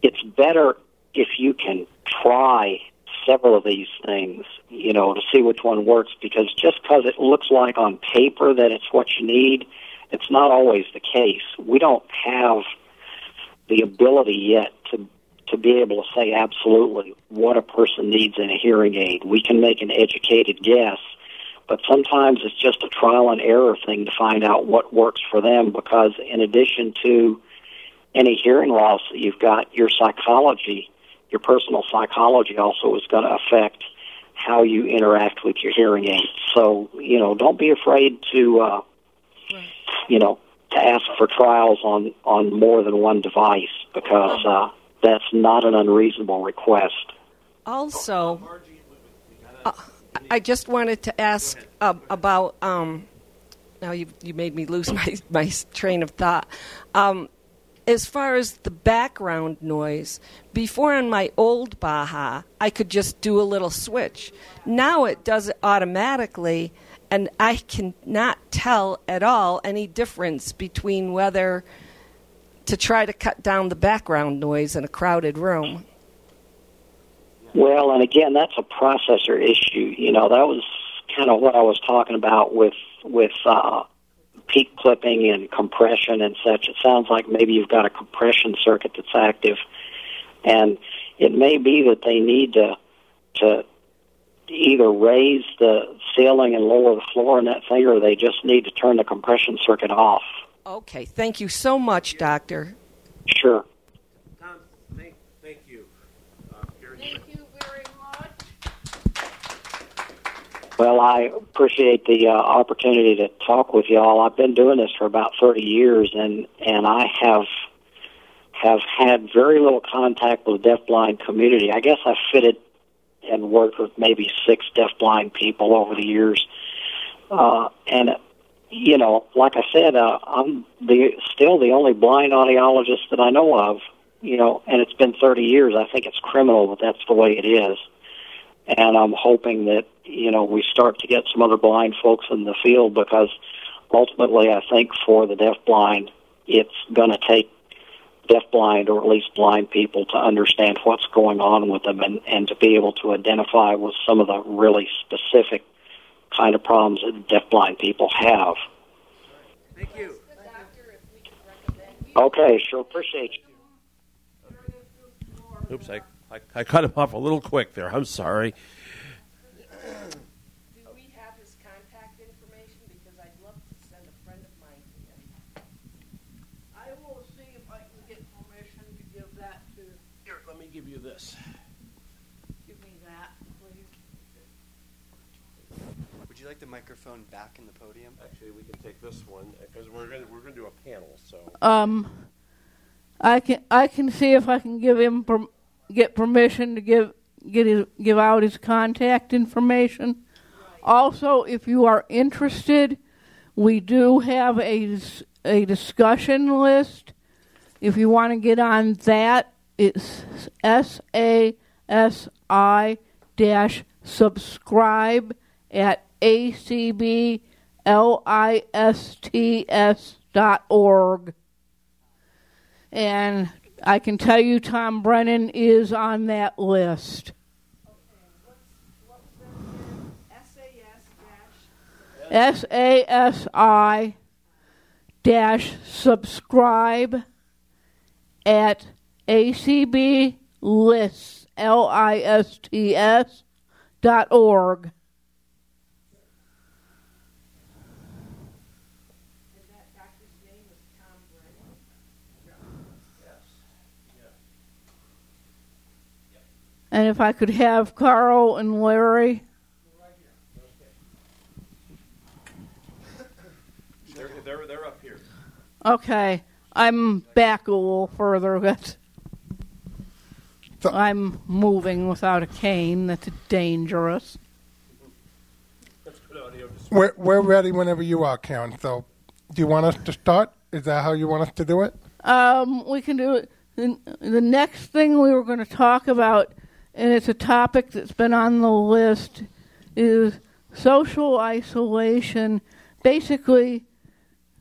it's better if you can try several of these things, you know, to see which one works. Because just because it looks like on paper that it's what you need, it's not always the case. We don't have the ability yet to to be able to say absolutely what a person needs in a hearing aid. We can make an educated guess, but sometimes it's just a trial and error thing to find out what works for them because in addition to any hearing loss that you've got, your psychology, your personal psychology also is going to affect how you interact with your hearing aid. So, you know, don't be afraid to uh you know, to ask for trials on on more than one device because uh that's not an unreasonable request. Also, uh, I just wanted to ask uh, about. Um, now you you made me lose my my train of thought. Um, as far as the background noise, before on my old Baha, I could just do a little switch. Now it does it automatically, and I cannot tell at all any difference between whether to try to cut down the background noise in a crowded room. Well, and again, that's a processor issue. You know, that was kind of what I was talking about with with uh, peak clipping and compression and such. It sounds like maybe you've got a compression circuit that's active, and it may be that they need to to either raise the ceiling and lower the floor in that thing, or they just need to turn the compression circuit off. Okay, thank you so much, Doctor. Sure. Tom, thank, thank you. Uh, Gary, Thank you very much. Well, I appreciate the uh, opportunity to talk with y'all. I've been doing this for about 30 years, and and I have have had very little contact with the deafblind community. I guess I've fitted and worked with maybe six deafblind people over the years, uh, and you know, like I said, uh, I'm the still the only blind audiologist that I know of. You know, and it's been 30 years. I think it's criminal, but that's the way it is and I'm hoping that you know we start to get some other blind folks in the field because ultimately I think for the deafblind it's going to take deafblind or at least blind people to understand what's going on with them and, and to be able to identify with some of the really specific kind of problems that deafblind people have. thank you. Okay, sure, appreciate you. Oops, I, I, I cut him off a little quick there. I'm sorry. Do we have his contact information? Because I'd love to send a friend of mine to him. I will see if I can get permission to give that to. Here, let me give you this. Give me that, please. Would you like the microphone back in the podium? Actually, we can take this one because we're going to we're going to do a panel. So Um, I can I can see if I can give him per, get permission to give get his, give out his contact information. Also, if you are interested, we do have a, a discussion list. If you want to get on that, it's S A S I dash subscribe at acblists dot org. And I can tell you Tom Brennan is on that list. S A S I dash subscribe at ACB lists dot org. And if I could have Carl and Larry. They're, they're, they're up here. Okay, I'm back a little further. That's, I'm moving without a cane. That's dangerous. That's good audio. We're, we're ready whenever you are, Karen. So, do you want us to start? Is that how you want us to do it? Um, we can do it. The, the next thing we were going to talk about, and it's a topic that's been on the list, is social isolation. Basically,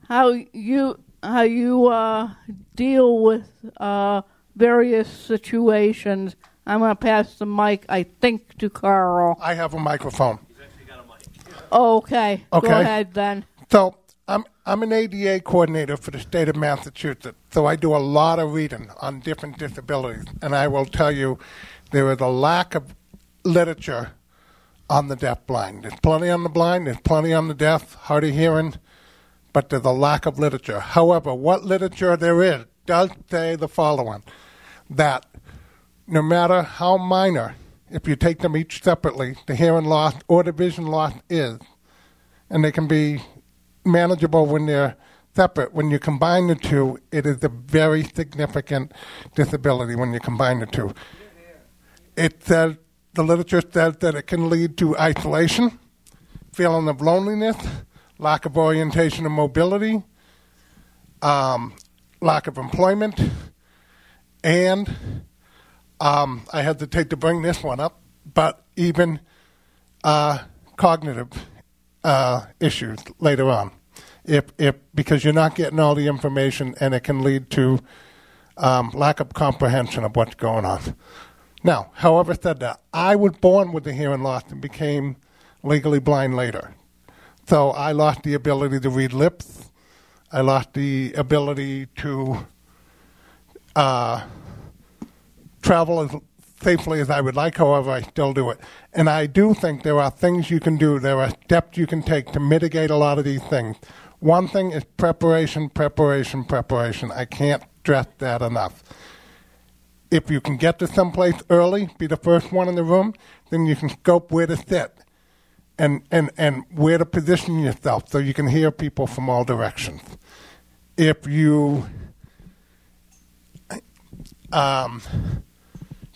how you how you uh, deal with uh, various situations. I'm going to pass the mic, I think, to Carl. I have a microphone. Okay. Okay. Go ahead then. So I'm I'm an ADA coordinator for the state of Massachusetts. So I do a lot of reading on different disabilities, and I will tell you, there is a lack of literature on the deaf blind. There's plenty on the blind. There's plenty on the deaf, hard of hearing, but there's a lack of literature. However, what literature there is does say the following: that no matter how minor, if you take them each separately, the hearing loss or the vision loss is, and they can be manageable when they're separate. When you combine the two, it is a very significant disability when you combine the two. It says, the literature says that it can lead to isolation, feeling of loneliness, lack of orientation and mobility, um, lack of employment, and um, I hesitate to bring this one up, but even uh, cognitive uh, issues later on, if if because you're not getting all the information, and it can lead to um, lack of comprehension of what's going on. Now, however, said that I was born with the hearing loss and became legally blind later, so I lost the ability to read lips. I lost the ability to uh, travel as safely as I would like. However, I still do it. And I do think there are things you can do, there are steps you can take to mitigate a lot of these things. One thing is preparation, preparation, preparation. I can't stress that enough. If you can get to someplace early, be the first one in the room, then you can scope where to sit and, and, and where to position yourself so you can hear people from all directions. If you um,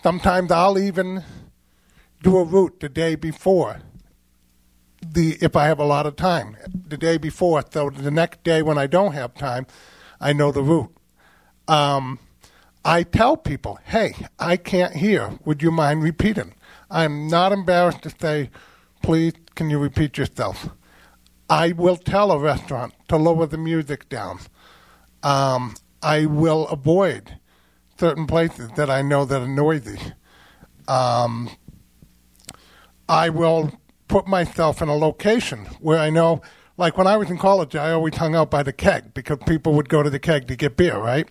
sometimes I'll even do a route the day before. The if I have a lot of time, the day before, so the next day when I don't have time, I know the route. Um, I tell people, "Hey, I can't hear. Would you mind repeating?" I'm not embarrassed to say, "Please, can you repeat yourself?" I will tell a restaurant to lower the music down. Um, I will avoid certain places that I know that are noisy. Um, I will put myself in a location where I know, like when I was in college, I always hung out by the keg because people would go to the keg to get beer, right?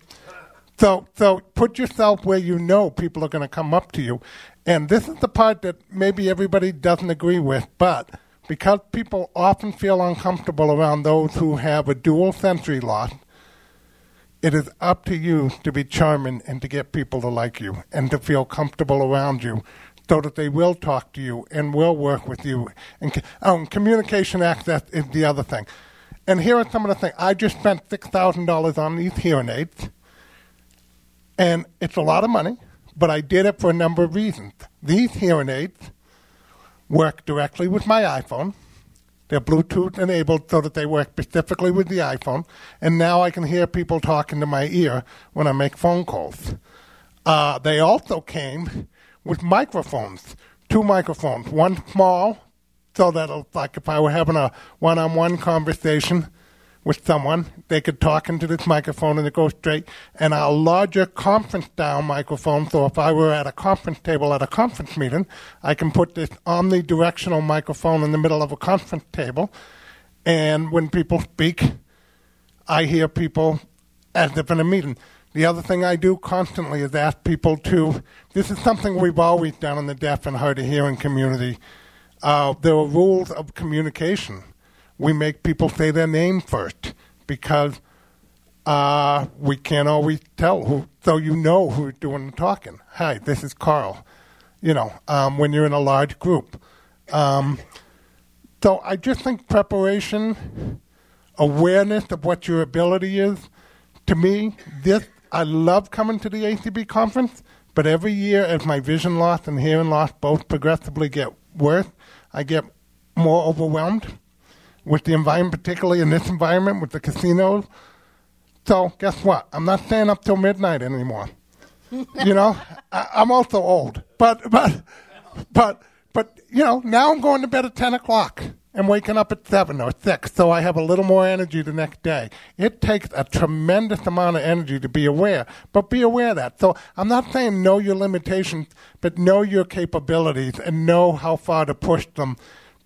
So, so put yourself where you know people are going to come up to you, and this is the part that maybe everybody doesn't agree with, but because people often feel uncomfortable around those who have a dual sensory loss, it is up to you to be charming and to get people to like you and to feel comfortable around you so that they will talk to you and will work with you. And um, communication access is the other thing. And here are some of the things. I just spent $6,000 on these hearing aids, and it's a lot of money, but I did it for a number of reasons. These hearing aids work directly with my iPhone. They're Bluetooth enabled so that they work specifically with the iPhone. And now I can hear people talking to my ear when I make phone calls. Uh, they also came with microphones, two microphones, one small, so that like if I were having a one-on-one conversation with someone, they could talk into this microphone and it goes straight, and a larger conference-style microphone. So if I were at a conference table at a conference meeting, I can put this omnidirectional microphone in the middle of a conference table, and when people speak, I hear people as if in a meeting. The other thing I do constantly is ask people to. This is something we've always done in the deaf and hard of hearing community. Uh, there are rules of communication. We make people say their name first because uh, we can't always tell who. So you know who's doing the talking. Hi, this is Carl, you know, um, when you're in a large group. Um, so I just think preparation, awareness of what your ability is. To me, this I love coming to the ACB conference, but every year as my vision loss and hearing loss both progressively get worse, I get more overwhelmed with the environment, particularly in this environment with the casinos. So guess what? I'm not staying up till midnight anymore. you know, I, I'm also old, but but but but you know, now I'm going to bed at ten o'clock and waking up at seven or six, so I have a little more energy the next day. It takes a tremendous amount of energy to be aware, but be aware of that. So I'm not saying know your limitations, but know your capabilities and know how far to push them,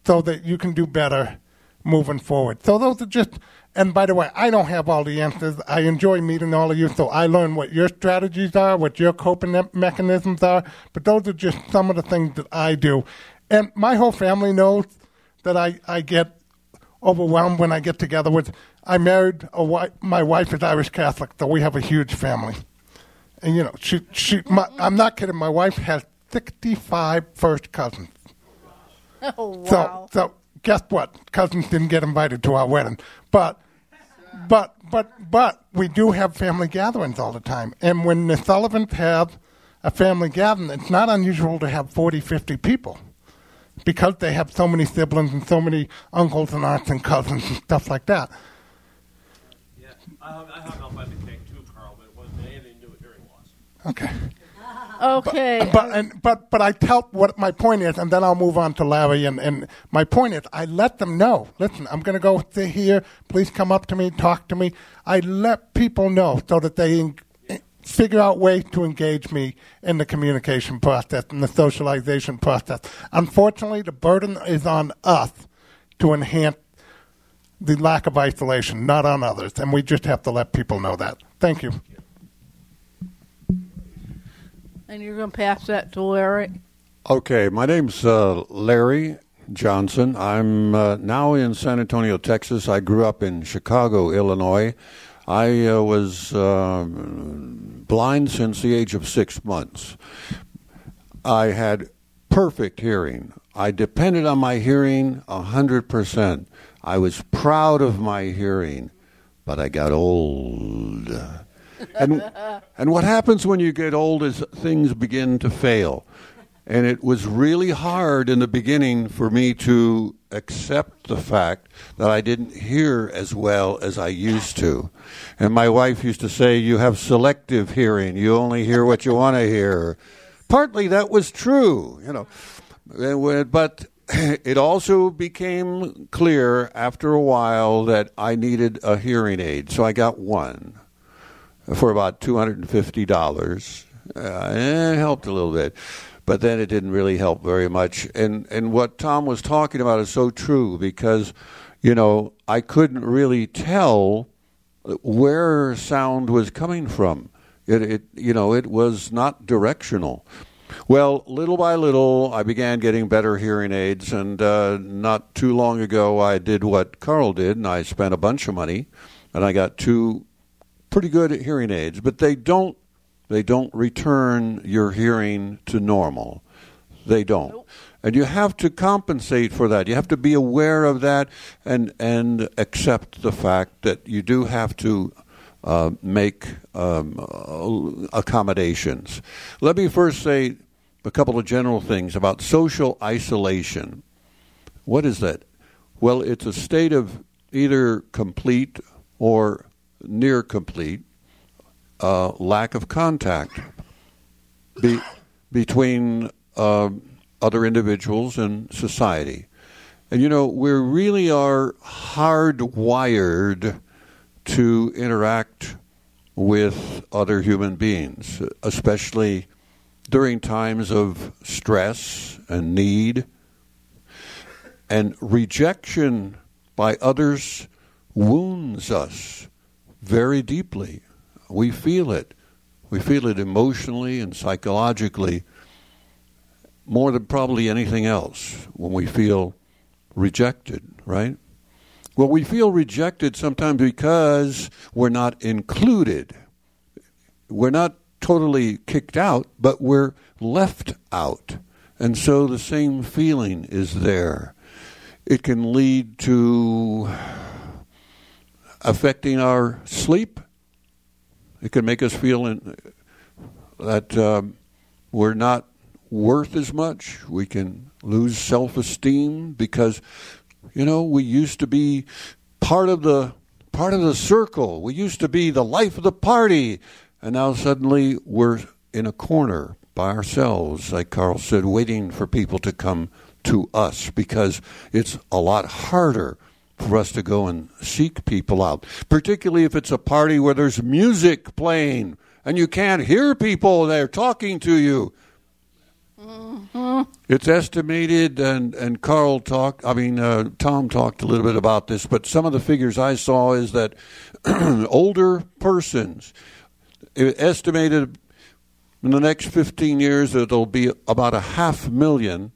so that you can do better moving forward. So those are just. And by the way, I don't have all the answers. I enjoy meeting all of you, so I learn what your strategies are, what your coping mechanisms are. But those are just some of the things that I do. And my whole family knows that I, I get overwhelmed when I get together with. I married a wife. My wife is Irish Catholic, so we have a huge family. And you know, she she. My, I'm not kidding. My wife has 65 first cousins. Oh, wow. So so guess what? Cousins didn't get invited to our wedding, but but but but we do have family gatherings all the time. And when the Sullivans have a family gathering, it's not unusual to have 40, 50 people because they have so many siblings and so many uncles and aunts and cousins and stuff like that. Yeah, I hung, I hung up on the cake too, Carl, but it wasn't anything to do with hearing loss. Okay. Okay. But and but but I tell what my point is, and then I'll move on to Larry. And, and my point is, I let them know. Listen, I'm going to go to here. Please come up to me, talk to me. I let people know so that they en- eh, figure out ways to engage me in the communication process and the socialization process. Unfortunately, the burden is on us to enhance the lack of isolation, not on others, and we just have to let people know that. Thank you. And you're going to pass that to Larry. Okay, my name's uh, Larry Johnson. I'm uh, now in San Antonio, Texas. I grew up in Chicago, Illinois. I uh, was uh, blind since the age of six months. I had perfect hearing. I depended on my hearing a hundred percent. I was proud of my hearing, but I got old. And and what happens when you get old is things begin to fail. And it was really hard in the beginning for me to accept the fact that I didn't hear as well as I used to. And my wife used to say, You have selective hearing. You only hear what you want to hear. Partly that was true, you know. But it also became clear after a while that I needed a hearing aid. So I got one for about $250. Uh, it helped a little bit but then it didn't really help very much. And and what Tom was talking about is so true because, you know, I couldn't really tell where sound was coming from. It, it you know it was not directional. Well, little by little, I began getting better hearing aids, and uh, not too long ago, I did what Carl did, and I spent a bunch of money, and I got two pretty good at hearing aids, but they don't they don't return your hearing to normal. They don't. And you have to compensate for that. You have to be aware of that and and accept the fact that you do have to uh, make um, uh, accommodations. Let me first say a couple of general things about social isolation. What is that? Well, it's a state of either complete or near complete uh, lack of contact be, between uh, other individuals and society. And you know, we really are hardwired to interact with other human beings, especially during times of stress and need. And rejection by others wounds us very deeply. We feel it. We feel it emotionally and psychologically more than probably anything else when we feel rejected, right? Well, we feel rejected sometimes because we're not included. We're not totally kicked out, but we're left out. And so the same feeling is there. It can lead to affecting our sleep. It can make us feel in, that um, we're not worth as much. We can lose self esteem because, you know, we used to be part of the part of the circle. We used to be the life of the party, and now suddenly we're in a corner by ourselves, like Carl said, waiting for people to come to us because it's a lot harder for us to go and seek people out, particularly if it's a party where there's music playing and you can't hear people, they're talking to you. Mm-hmm. It's estimated, and, and Carl talked, I mean, uh, Tom talked a little bit about this, but some of the figures I saw is that older persons, estimated in the next 15 years that there'll be about a half million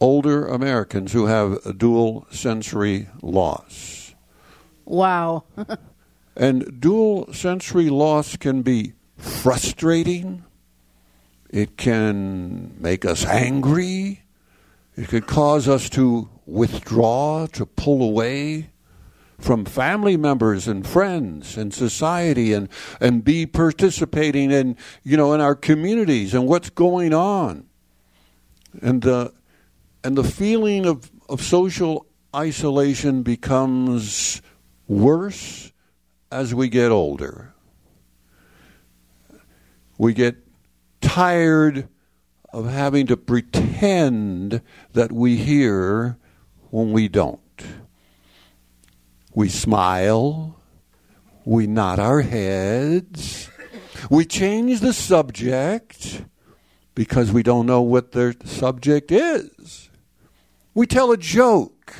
older Americans who have dual sensory loss. Wow. and dual sensory loss can be frustrating. It can make us angry. It could cause us to withdraw, to pull away from family members and friends and society and, and be participating in, you know, in our communities and what's going on. And the, and the feeling of, of social isolation becomes worse as we get older. We get tired of having to pretend that we hear when we don't. We smile, we nod our heads, we change the subject because we don't know what the subject is. We tell a joke.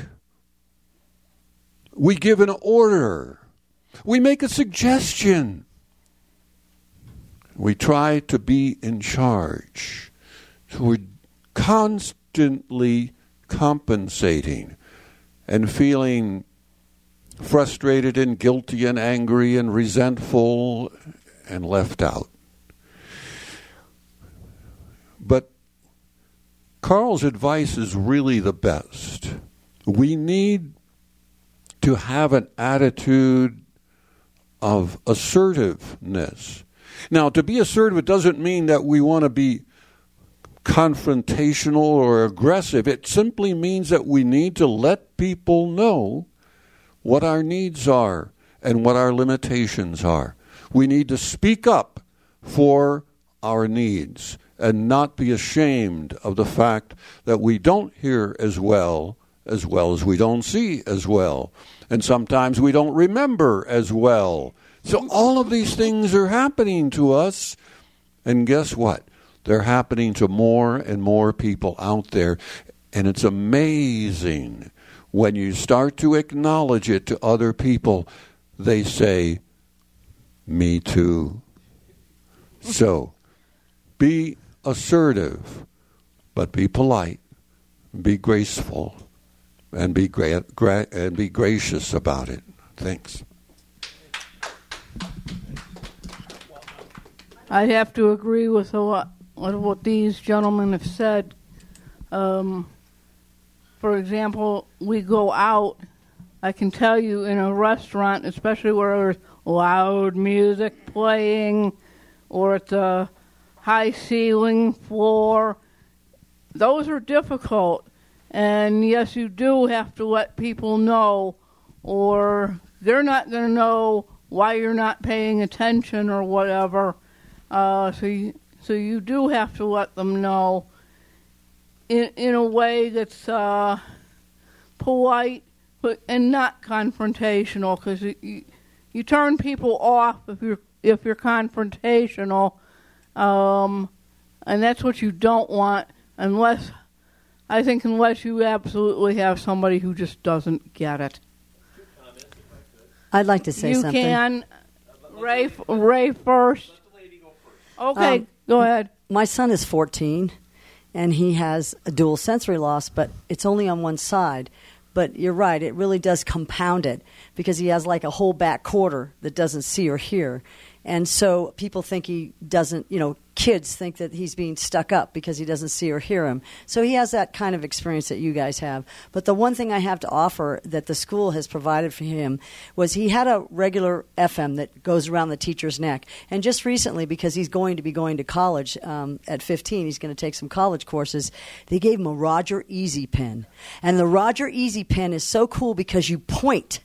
We give an order. We make a suggestion. We try to be in charge. So we're constantly compensating and feeling frustrated and guilty and angry and resentful and left out. Carl's advice is really the best. We need to have an attitude of assertiveness. Now, to be assertive, doesn't mean that we want to be confrontational or aggressive. It simply means that we need to let people know what our needs are and what our limitations are. We need to speak up for our needs and not be ashamed of the fact that we don't hear as well as well as we don't see as well. And sometimes we don't remember as well. So all of these things are happening to us. And guess what? They're happening to more and more people out there. And it's amazing when you start to acknowledge it to other people, they say, Me too. So be assertive, but be polite, be graceful, and be, gra- gra- and be gracious about it. Thanks. I have to agree with what, with what these gentlemen have said. Um, for example, we go out, I can tell you in a restaurant, especially where there's loud music playing or it's a high ceiling floor, those are difficult. And yes, you do have to let people know, or they're not going to know why you're not paying attention or whatever. Uh, so, you, so you do have to let them know in in a way that's uh, polite but and not confrontational because you, you turn people off if you're if you're confrontational, um, and that's what you don't want unless I think unless you absolutely have somebody who just doesn't get it. I'd like to say you something. You can, Ray. Ray first. Okay, um, go ahead. My son is 14 and he has a dual sensory loss, but it's only on one side. But you're right, it really does compound it because he has like a whole back quarter that doesn't see or hear. And so people think he doesn't, you know, kids think that he's being stuck up because he doesn't see or hear him. So he has that kind of experience that you guys have. But the one thing I have to offer that the school has provided for him was he had a regular FM that goes around the teacher's neck. And just recently, because he's going to be going to college um, at 15, he's going to take some college courses, they gave him a Roger Easy pen. And the Roger Easy pen is so cool because you point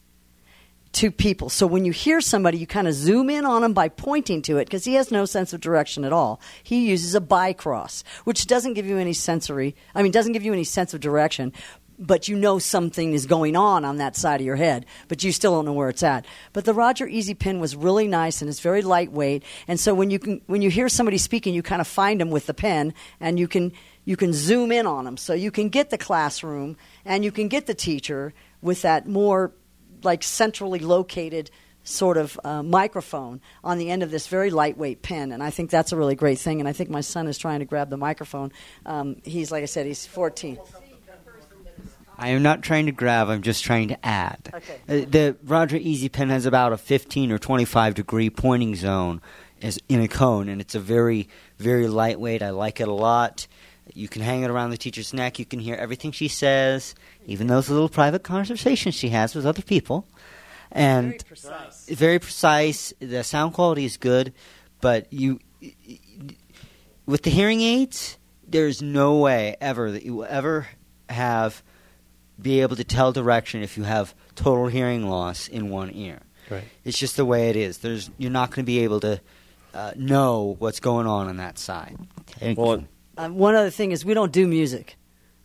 to people. So when you hear somebody, you kind of zoom in on them by pointing to it because he has no sense of direction at all. He uses a BiCROS, which doesn't give you any sensory, I mean, doesn't give you any sense of direction, but you know something is going on on that side of your head, but you still don't know where it's at. But the Roger Easy pen was really nice and it's very lightweight, and so when you can, when you hear somebody speaking, you kind of find them with the pen, and you can you can zoom in on them, so you can get the classroom and you can get the teacher with that more like centrally located sort of uh, microphone on the end of this very lightweight pen, and I think that's a really great thing. And I think my son is trying to grab the microphone. Um, he's like I said, he's 14. I am not trying to grab. I'm just trying to add. Okay. Uh, the Roger Easy Pen has about a 15 or 25 degree pointing zone as in a cone, and it's a very, very lightweight. I like it a lot. You can hang it around the teacher's neck. You can hear everything she says, even those little private conversations she has with other people. And Very precise. very precise. The sound quality is good, but you, with the hearing aids, there's no way ever that you will ever have be able to tell direction if you have total hearing loss in one ear. Right. It's just the way it is. There's you're not going to be able to uh, know what's going on on that side. Thank Well, you. Um, one other thing is we don't do music.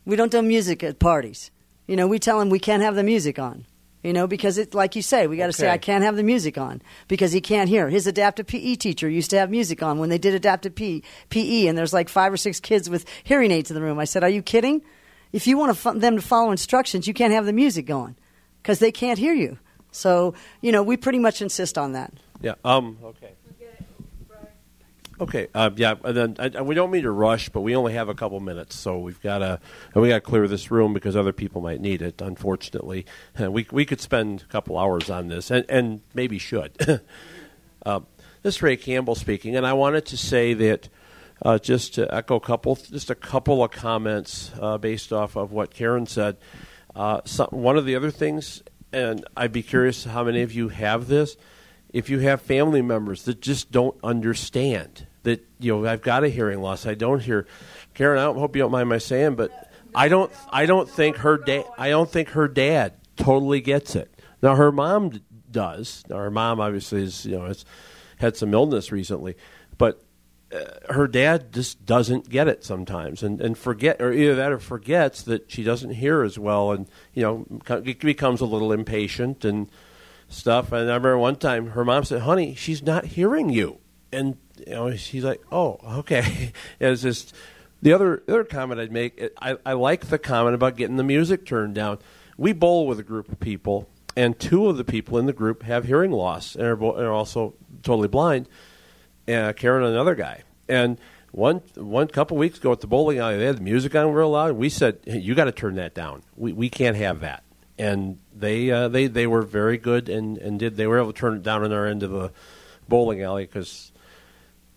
We don't do music at parties. You know, we tell him we can't have the music on. You know, because it, like you say, we got to say I can't have the music on because he can't hear. His adaptive PE teacher used to have music on when they did adaptive P, PE, and there's like five or six kids with hearing aids in the room. I said, "Are you kidding? If you want to f- them to follow instructions, you can't have the music going because they can't hear you." So, you know, we pretty much insist on that. Yeah. Um. Okay. Okay. Uh, yeah. And then I, I- we don't mean to rush, but we only have a couple minutes, so we've got to we got to clear this room because other people might need it. Unfortunately, Uh, we we could spend a couple hours on this, and and maybe should. uh, this is Ray Campbell speaking, and I wanted to say that. Uh, just to echo a couple, just a couple of comments uh, based off of what Karen said. Uh, so, one of the other things, and I'd be curious how many of you have this. If you have family members that just don't understand that, you know, I've got a hearing loss, I don't hear. Karen, I don't, hope you don't mind my saying, but I don't, I don't think her dad, I don't think her dad totally gets it. Now her mom does. Now her mom obviously is, you know, has had some illness recently, but uh, her dad just doesn't get it sometimes and, and forget or either that or forgets that she doesn't hear as well and you know becomes a little impatient and stuff and I remember one time her mom said honey she's not hearing you and you know she's like oh okay it's just the other other comment I'd make I, I like the comment about getting the music turned down we bowl with a group of people and two of the people in the group have hearing loss and are, are also totally blind uh, Karen and another guy. And one one couple weeks ago at the bowling alley, they had the music on real loud. We said, hey, "You got to turn that down. We we can't have that." And they uh, they they were very good and, and did they were able to turn it down on our end of the bowling alley because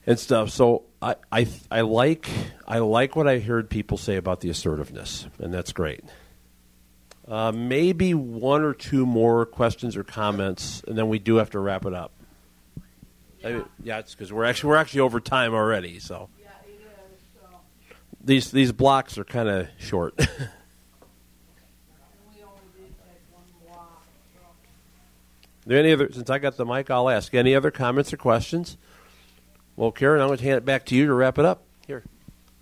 and stuff. So I, I I like I like what I heard people say about the assertiveness, and that's great. Uh, maybe one or two more questions or comments, and then we do have to wrap it up. I mean, yeah, it's because we're actually we're actually over time already. So these these blocks are kind of short. any other? Since I got the mic, I'll ask. Any other comments or questions? Well, Karen, I'm going to hand it back to you to wrap it up. Here.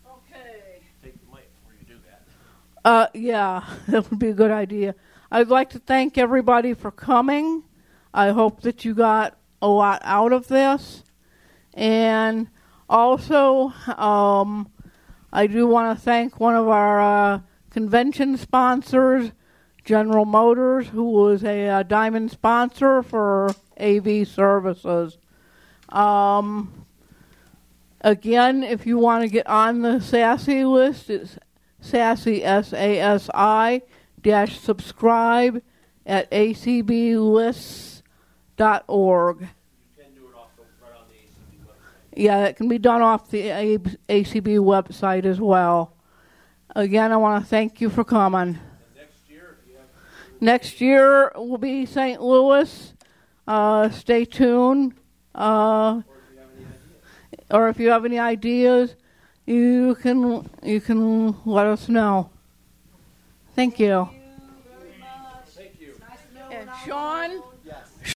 Okay. Take the mic before you do that. Uh, yeah, that would be a good idea. I'd like to thank everybody for coming. I hope that you got a lot out of this. And also, um, I do want to thank one of our uh, convention sponsors, General Motors, who was a uh, diamond sponsor for AV services. Um, again, if you want to get on the SASI list, it's sassy s a s i dash subscribe at acblists dot org. Yeah, it can be done off the ACB website as well. Again, I want to thank you for coming. Next year will be St. Louis. Uh, stay tuned. Uh, or if you have any ideas, you can you can let us know. Thank you. Thank you. And Sean.